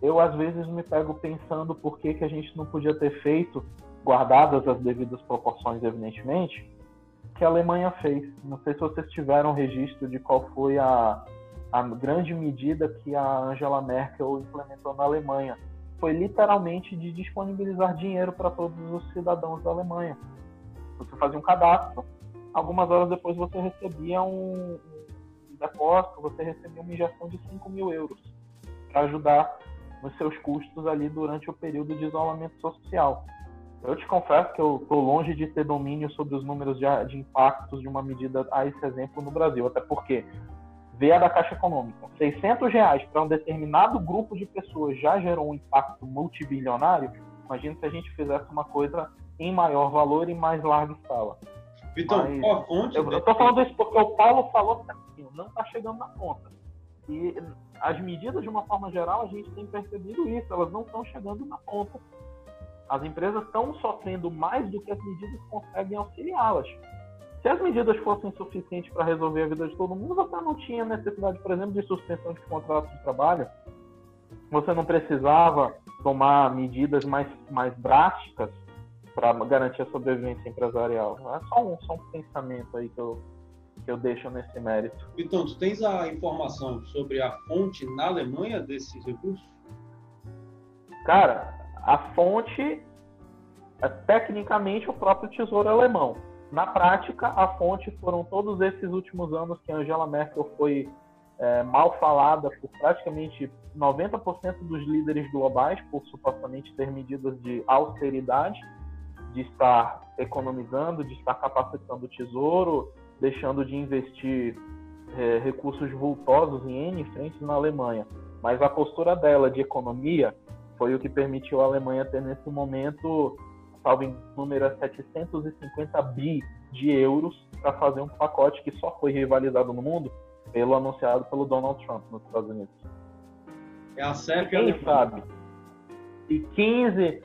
eu às vezes me pego pensando por que, que a gente não podia ter feito, guardadas as devidas proporções, evidentemente, que a Alemanha fez. Não sei se vocês tiveram registro de qual foi a, a grande medida que a Angela Merkel implementou na Alemanha. Foi literalmente de disponibilizar dinheiro para todos os cidadãos da Alemanha. Você fazia um cadastro, algumas horas depois você recebia um, um depósito, você recebia uma injeção de 5 mil euros para ajudar nos seus custos ali durante o período de isolamento social. Eu te confesso que eu estou longe de ter domínio sobre os números de, de, impactos de uma medida a esse exemplo no Brasil, até porque vê a da Caixa Econômica, 600 reais para um determinado grupo de pessoas já gerou um impacto multibilionário. Imagina se a gente fizesse uma coisa em maior valor e mais larga escala. Vitor, qual fonte? Eu estou falando isso porque o Paulo falou certinho, não está chegando na conta. E as medidas, de uma forma geral, a gente tem percebido isso, elas não estão chegando na ponta as empresas estão sofrendo mais do que as medidas conseguem auxiliá-las. Se as medidas fossem suficientes para resolver a vida de todo mundo, você não tinha necessidade, por exemplo, de suspensão de contratos de trabalho. Você não precisava tomar medidas mais, mais drásticas para garantir a sobrevivência empresarial. É só um, só um pensamento aí que eu, que eu deixo nesse mérito. Então, tu tens a informação sobre a fonte na Alemanha desses recursos? Cara, a fonte é tecnicamente o próprio Tesouro Alemão. Na prática, a fonte foram todos esses últimos anos que Angela Merkel foi é, mal falada por praticamente 90% dos líderes globais por supostamente ter medidas de austeridade, de estar economizando, de estar capacitando o tesouro, deixando de investir é, recursos vultosos em N frentes na Alemanha. Mas a postura dela de economia foi o que permitiu a Alemanha ter nesse momento, salvo em número, 750 bi de euros para fazer um pacote que só foi rivalizado no mundo pelo anunciado pelo Donald Trump nos Estados Unidos. É a CEP Quem sabe? E 15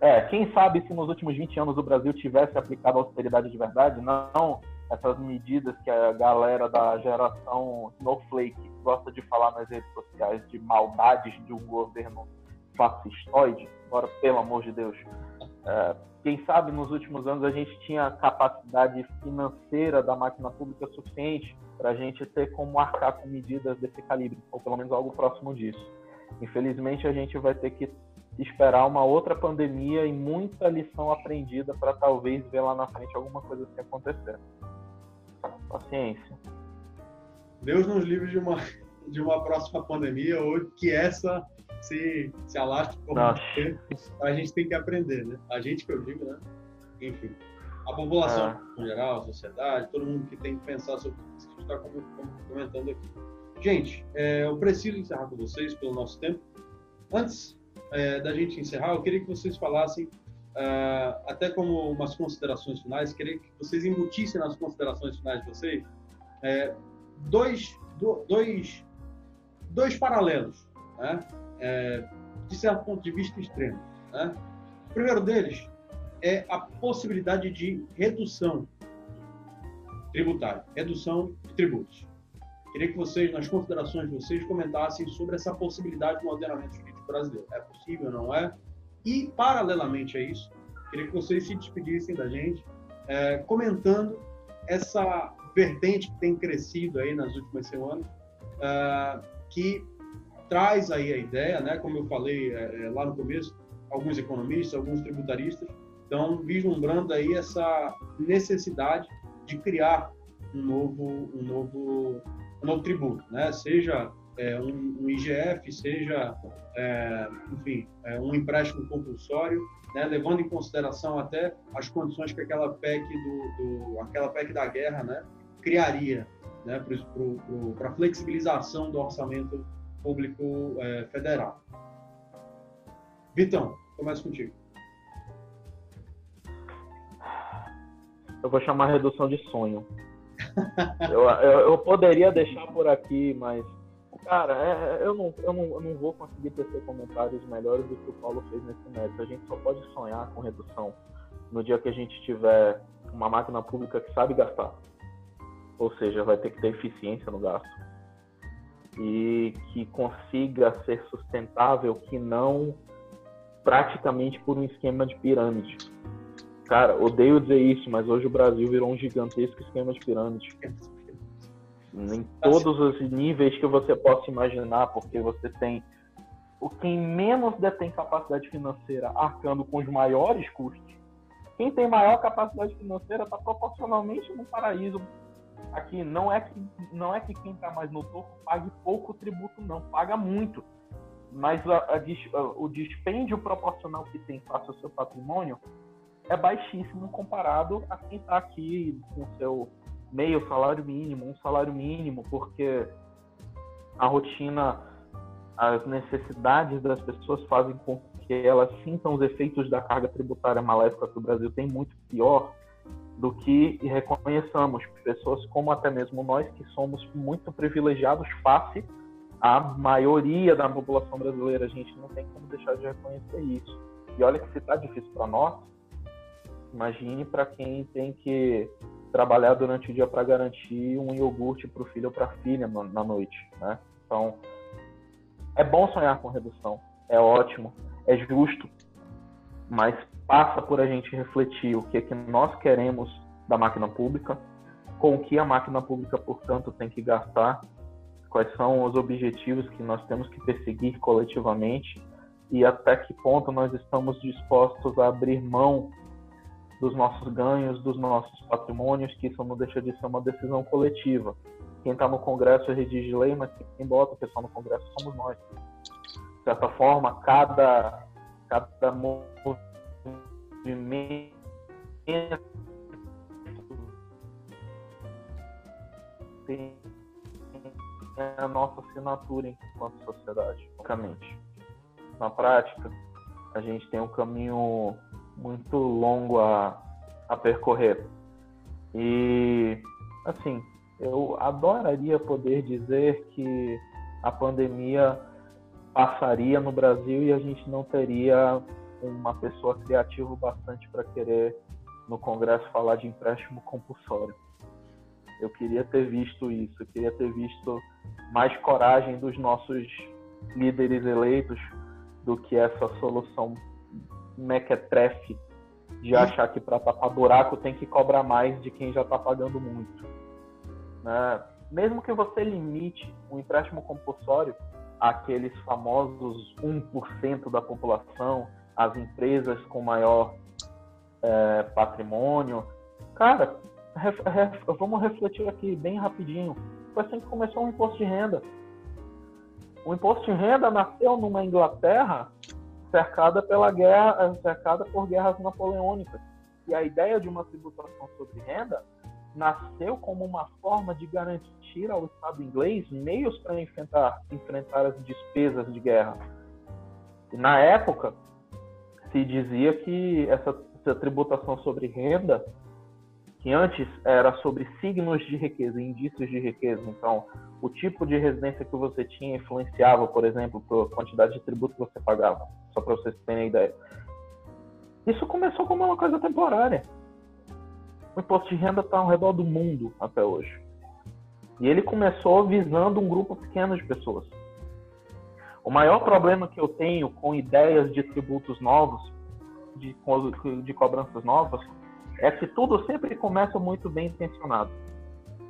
é, quem sabe se nos últimos 20 anos o Brasil tivesse aplicado austeridade de verdade, não essas medidas que a galera da geração Snowflake gosta de falar nas redes sociais de maldades de um governo fascistoide, agora pelo amor de Deus. É, quem sabe nos últimos anos a gente tinha capacidade financeira da máquina pública suficiente para a gente ter como arcar com medidas desse calibre, ou pelo menos algo próximo disso. Infelizmente a gente vai ter que esperar uma outra pandemia e muita lição aprendida para talvez ver lá na frente alguma coisa assim acontecer. Paciência. Deus nos livre de uma, de uma próxima pandemia ou que essa se, se alastre por a gente tem que aprender, né? A gente que eu digo, né? Enfim. A população é. em geral, a sociedade, todo mundo que tem que pensar sobre o que a gente está comentando aqui. Gente, é, eu preciso encerrar com vocês pelo nosso tempo. Antes é, da gente encerrar, eu queria que vocês falassem uh, até como umas considerações finais, queria que vocês embutissem nas considerações finais de vocês é, dois, do, dois, dois paralelos, né? é, de certo ponto de vista extremo. Né? O primeiro deles é a possibilidade de redução tributária, redução de tributos. Queria que vocês, nas considerações de vocês, comentassem sobre essa possibilidade no ordenamento jurídico brasileiro. É possível, não é? E, paralelamente a isso, queria que vocês se despedissem da gente, é, comentando essa vertente que tem crescido aí nas últimas semanas, é, que traz aí a ideia, né, como eu falei é, é lá no começo, alguns economistas, alguns tributaristas estão vislumbrando aí essa necessidade de criar um novo, um novo, um novo tributo, né? Seja é, um, um, IGF, seja, é, enfim, é, um empréstimo compulsório, né, levando em consideração até as condições que aquela PEC do, do, aquela PEC da guerra, né, criaria. né, para a flexibilização do orçamento público é, federal. Vitão, começa contigo. Eu vou chamar redução de sonho. eu, eu, eu, poderia deixar por aqui, mas, cara, é, eu, não, eu, não, eu não vou conseguir tecer comentários melhores do que o Paulo fez nesse método. A gente só pode sonhar com redução no dia que a gente tiver uma máquina pública que sabe gastar. Ou seja, vai ter que ter eficiência no gasto. E que consiga ser sustentável, que não praticamente por um esquema de pirâmide. Cara, odeio dizer isso, mas hoje o Brasil virou um gigantesco esquema de pirâmide. Em todos os níveis que você possa imaginar, porque você tem o quem menos detém capacidade financeira arcando com os maiores custos. Quem tem maior capacidade financeira está proporcionalmente no paraíso. Aqui não é que não é que quem está mais no topo pague pouco tributo, não, paga muito. Mas a, a, o dispêndio proporcional que tem face ao seu patrimônio é baixíssimo comparado a quem está aqui com seu meio salário mínimo, um salário mínimo, porque a rotina, as necessidades das pessoas fazem com que elas sintam os efeitos da carga tributária maléfica que o Brasil tem muito pior do que reconheçamos pessoas como até mesmo nós que somos muito privilegiados face a maioria da população brasileira, a gente não tem como deixar de reconhecer isso. E olha que se está difícil para nós, imagine para quem tem que trabalhar durante o dia para garantir um iogurte para o filho ou para a filha na noite, né? Então, é bom sonhar com redução, é ótimo, é justo, mas passa por a gente refletir o que é que nós queremos da máquina pública, com o que a máquina pública, portanto, tem que gastar quais são os objetivos que nós temos que perseguir coletivamente e até que ponto nós estamos dispostos a abrir mão dos nossos ganhos, dos nossos patrimônios, que isso não deixa de ser uma decisão coletiva. Quem está no Congresso redige lei, mas quem bota o pessoal no Congresso somos nós. De certa forma, cada, cada movimento tem é a nossa assinatura enquanto sociedade, basicamente. Na prática, a gente tem um caminho muito longo a, a percorrer. E, assim, eu adoraria poder dizer que a pandemia passaria no Brasil e a gente não teria uma pessoa criativa bastante para querer no Congresso falar de empréstimo compulsório. Eu queria ter visto isso, eu queria ter visto mais coragem dos nossos líderes eleitos do que essa solução mequetrefe de achar que para tapar buraco tem que cobrar mais de quem já está pagando muito. Né? Mesmo que você limite o empréstimo compulsório àqueles famosos 1% da população, as empresas com maior é, patrimônio, cara, ref, ref, vamos refletir aqui bem rapidinho. Foi assim que começou o imposto de renda. O imposto de renda nasceu numa Inglaterra cercada pela guerra, cercada por guerras napoleônicas. E a ideia de uma tributação sobre renda nasceu como uma forma de garantir ao Estado inglês meios para enfrentar, enfrentar as despesas de guerra. Na época se dizia que essa, essa tributação sobre renda que antes era sobre signos de riqueza, indícios de riqueza. Então, o tipo de residência que você tinha influenciava, por exemplo, a quantidade de tributo que você pagava, só para vocês terem ideia. Isso começou como uma coisa temporária. O imposto de renda está ao redor do mundo até hoje. E ele começou visando um grupo pequeno de pessoas. O maior problema que eu tenho com ideias de tributos novos, de, de cobranças novas, é que tudo sempre começa muito bem intencionado.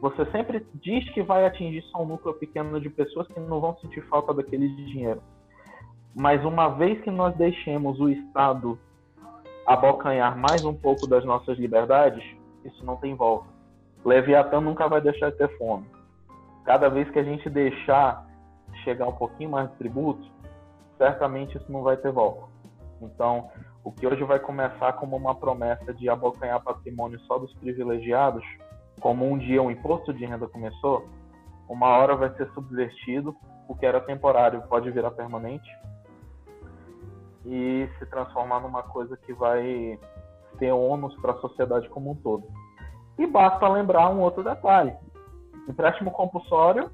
Você sempre diz que vai atingir só um núcleo pequeno de pessoas que não vão sentir falta daquele dinheiro. Mas uma vez que nós deixemos o Estado abocanhar mais um pouco das nossas liberdades, isso não tem volta. Leviatã nunca vai deixar de ter fome. Cada vez que a gente deixar chegar um pouquinho mais de tributo, certamente isso não vai ter volta. Então, o que hoje vai começar como uma promessa de abocanhar patrimônio só dos privilegiados, como um dia o imposto de renda começou, uma hora vai ser subvertido, o que era temporário pode virar permanente e se transformar numa coisa que vai ter ônus para a sociedade como um todo. E basta lembrar um outro detalhe: empréstimo compulsório,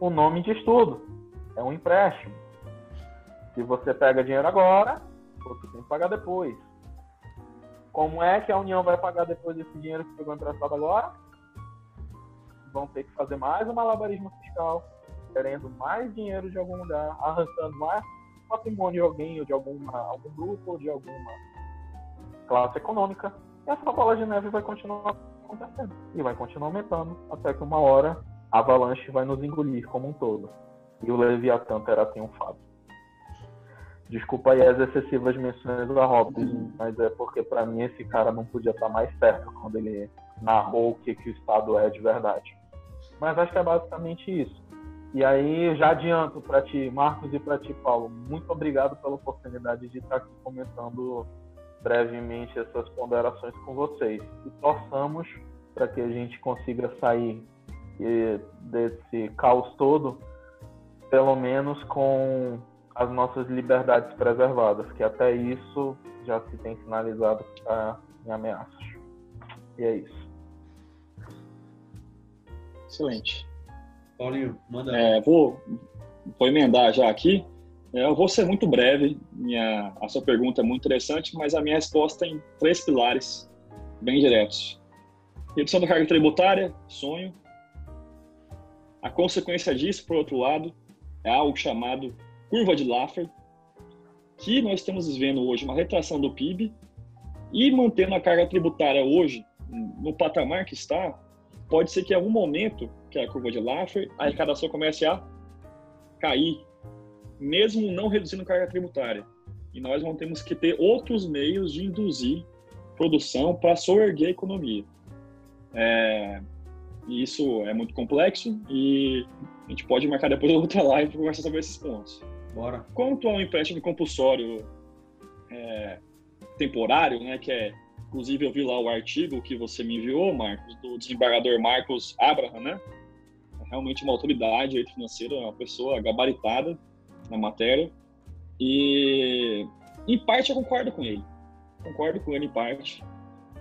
o nome de estudo, é um empréstimo. Se você pega dinheiro agora, você tem que pagar depois. Como é que a União vai pagar depois desse dinheiro que pegou emprestado agora? Vão ter que fazer mais um malabarismo fiscal, querendo mais dinheiro de algum lugar, arrancando mais patrimônio de alguém, ou de alguma, algum grupo, ou de alguma classe econômica. E essa bola de neve vai continuar acontecendo. E vai continuar aumentando, até que uma hora a avalanche vai nos engolir como um todo. E o Leviatã terá triunfado. Desculpa aí as excessivas menções do Hobbes, mas é porque para mim esse cara não podia estar mais perto quando ele narrou o que, que o Estado é de verdade. Mas acho que é basicamente isso. E aí já adianto para ti, Marcos, e para ti, Paulo, muito obrigado pela oportunidade de estar aqui comentando brevemente essas ponderações com vocês. E torçamos para que a gente consiga sair desse caos todo, pelo menos com as nossas liberdades preservadas, que até isso já se tem sinalizado que está em ameaças. E é isso. Excelente. Paulinho, manda. É, vou, vou emendar já aqui. É, eu vou ser muito breve. Minha, a sua pergunta é muito interessante, mas a minha resposta tem três pilares bem diretos: redução da carga tributária, sonho. A consequência disso, por outro lado, é algo chamado curva de Laffer, que nós estamos vivendo hoje uma retração do PIB e mantendo a carga tributária hoje no patamar que está, pode ser que em algum momento, que é a curva de Laffer, a arrecadação comece a cair, mesmo não reduzindo carga tributária. E nós vamos ter que ter outros meios de induzir produção para soerguer a economia. É, isso é muito complexo e a gente pode marcar depois outra live para conversar sobre esses pontos. Bora. Quanto ao empréstimo compulsório é, temporário, né, que é, inclusive eu vi lá o artigo que você me enviou, Marcos, do desembargador Marcos Abraham, né? É realmente uma autoridade financeira, uma pessoa gabaritada na matéria. E, em parte, eu concordo com ele. Concordo com ele em parte.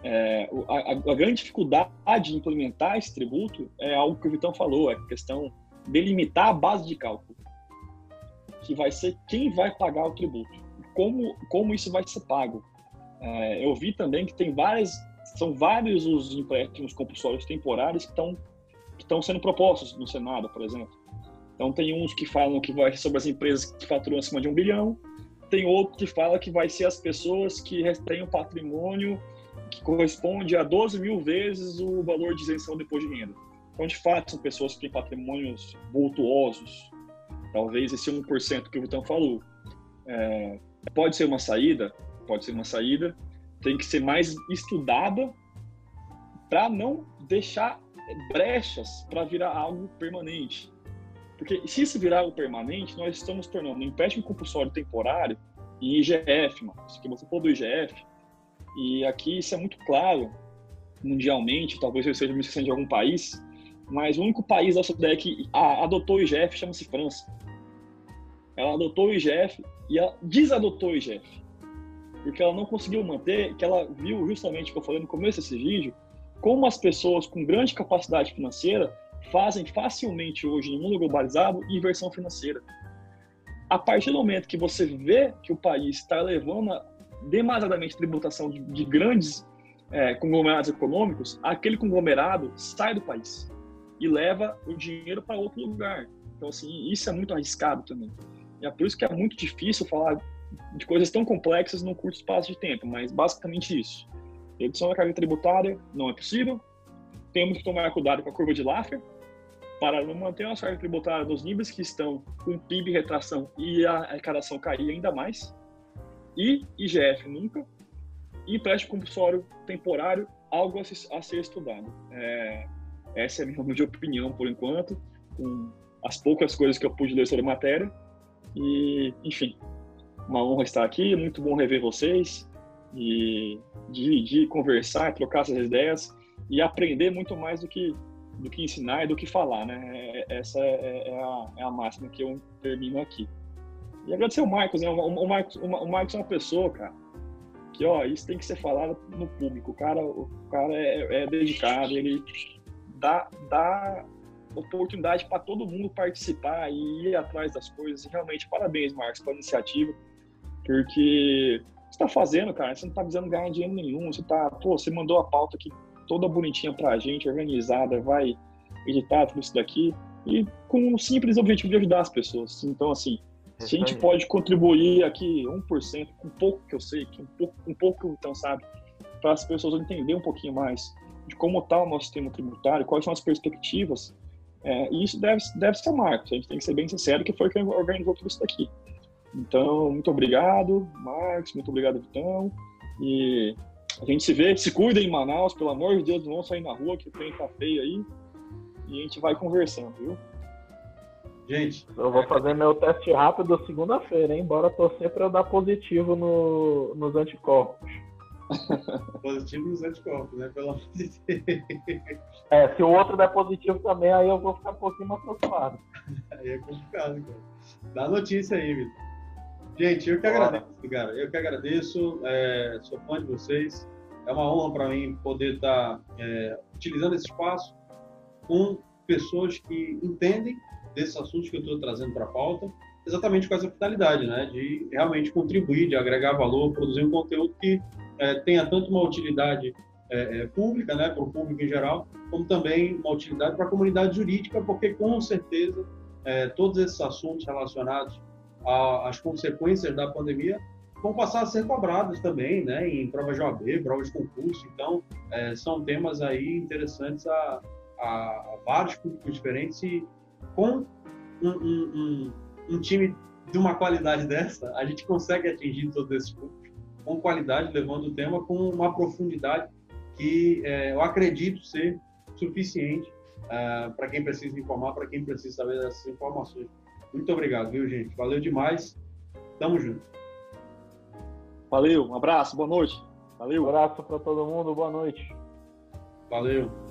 É, a, a, grande dificuldade de implementar esse tributo é algo que o Vitão falou, é a questão delimitar a base de cálculo que vai ser quem vai pagar o tributo, como, como isso vai ser pago. É, eu vi também que tem várias, são vários os empréstimos compulsórios temporários que estão que estão sendo propostos no Senado, por exemplo. Então tem uns que falam que vai sobre as empresas que faturam acima de um bilhão, tem outro que fala que vai ser as pessoas que têm o patrimônio que corresponde a 12 mil vezes o valor de isenção de imposto de renda. Então, de fato, são pessoas que têm patrimônios vultuosos, Talvez esse 1% que o Vitão falou. É, pode ser uma saída, pode ser uma saída, tem que ser mais estudada para não deixar brechas para virar algo permanente. Porque se isso virar algo permanente, nós estamos tornando um empréstimo compulsório temporário e IGF, Marcos, que você falou do IGF, e aqui isso é muito claro mundialmente, talvez eu seja uma de algum país, mas o único país da OCDE que adotou o IGF chama-se França. Ela adotou o IGF e ela desadotou o IGF. Porque ela não conseguiu manter, que ela viu justamente, que eu falei no começo desse vídeo, como as pessoas com grande capacidade financeira fazem facilmente hoje no mundo globalizado inversão financeira. A partir do momento que você vê que o país está levando demasiadamente tributação de, de grandes é, conglomerados econômicos, aquele conglomerado sai do país e leva o dinheiro para outro lugar. Então, assim, isso é muito arriscado também. E é por isso que é muito difícil falar de coisas tão complexas num curto espaço de tempo, mas basicamente isso. Redução da carga tributária não é possível. Temos que tomar cuidado com a curva de Laffer para não manter a carga tributária nos níveis que estão com PIB retração e a arrecadação cair ainda mais. E IGF nunca. E empréstimo compulsório temporário, algo a, a ser estudado. É, essa é a minha humilde opinião por enquanto, com as poucas coisas que eu pude ler sobre a matéria. E, enfim, uma honra estar aqui, muito bom rever vocês e dividir, conversar, trocar essas ideias. e aprender muito mais do que do que ensinar e do que falar, né? É, essa é, é, a, é a máxima que eu termino aqui. E agradecer o Marcos, né? O, Marcos, o Marcos é uma pessoa, cara, que, ó, isso tem que ser falado no público. O cara, o cara é, é dedicado, ele dá, dá oportunidade para todo mundo participar e ir atrás das coisas. Realmente, parabéns, Marcos, pela iniciativa, porque você está fazendo, cara, você não está precisando ganhar dinheiro nenhum, você tá, pô, você mandou a pauta aqui toda bonitinha para a gente, organizada, vai editar tudo isso daqui, e com o simples objetivo de ajudar as pessoas. Então, assim, se a gente pode contribuir aqui 1%, com pouco que eu sei, um pouco, um pouco que o Vitão sabe, para as pessoas entenderem um pouquinho mais de como está o nosso sistema tributário, quais são as perspectivas, é, e isso deve, deve ser Marcos, a gente tem que ser bem sincero que foi quem organizou tudo isso daqui. Então, muito obrigado, Marcos, muito obrigado, Vitão, e a gente se vê, se cuida em Manaus, pelo amor de Deus, não vão sair na rua, que o trem tá feio aí, e a gente vai conversando, viu? Gente. Eu vou fazer meu teste rápido segunda-feira, hein? Bora torcer pra eu dar positivo no, nos anticorpos. Positivo nos anticorpos, né? Pelo amor de Deus. É, se o outro der positivo também, aí eu vou ficar um pouquinho mais preocupado. aí é complicado, cara. Dá notícia aí, Vitor. Gente, eu que agradeço, cara. Eu que agradeço. É, sou fã de vocês. É uma honra para mim poder estar tá, é, utilizando esse espaço com pessoas que entendem desses assuntos que eu estou trazendo para a pauta, exatamente com essa finalidade, né, de realmente contribuir, de agregar valor, produzir um conteúdo que é, tenha tanto uma utilidade é, é pública, né, para o público em geral, como também uma utilidade para a comunidade jurídica, porque com certeza é, todos esses assuntos relacionados às consequências da pandemia vão passar a ser cobrados também, né, em provas de OAB, provas de concurso. Então, é, são temas aí interessantes a, a, vários públicos diferentes e com um, um, um, um, time de uma qualidade dessa, a gente consegue atingir todos esses públicos com qualidade, levando o tema com uma profundidade que é, eu acredito ser suficiente uh, para quem precisa informar, para quem precisa saber dessas informações. Muito obrigado, viu, gente? Valeu demais. Tamo junto. Valeu, um abraço, boa noite. Valeu. Um abraço para todo mundo, boa noite. Valeu.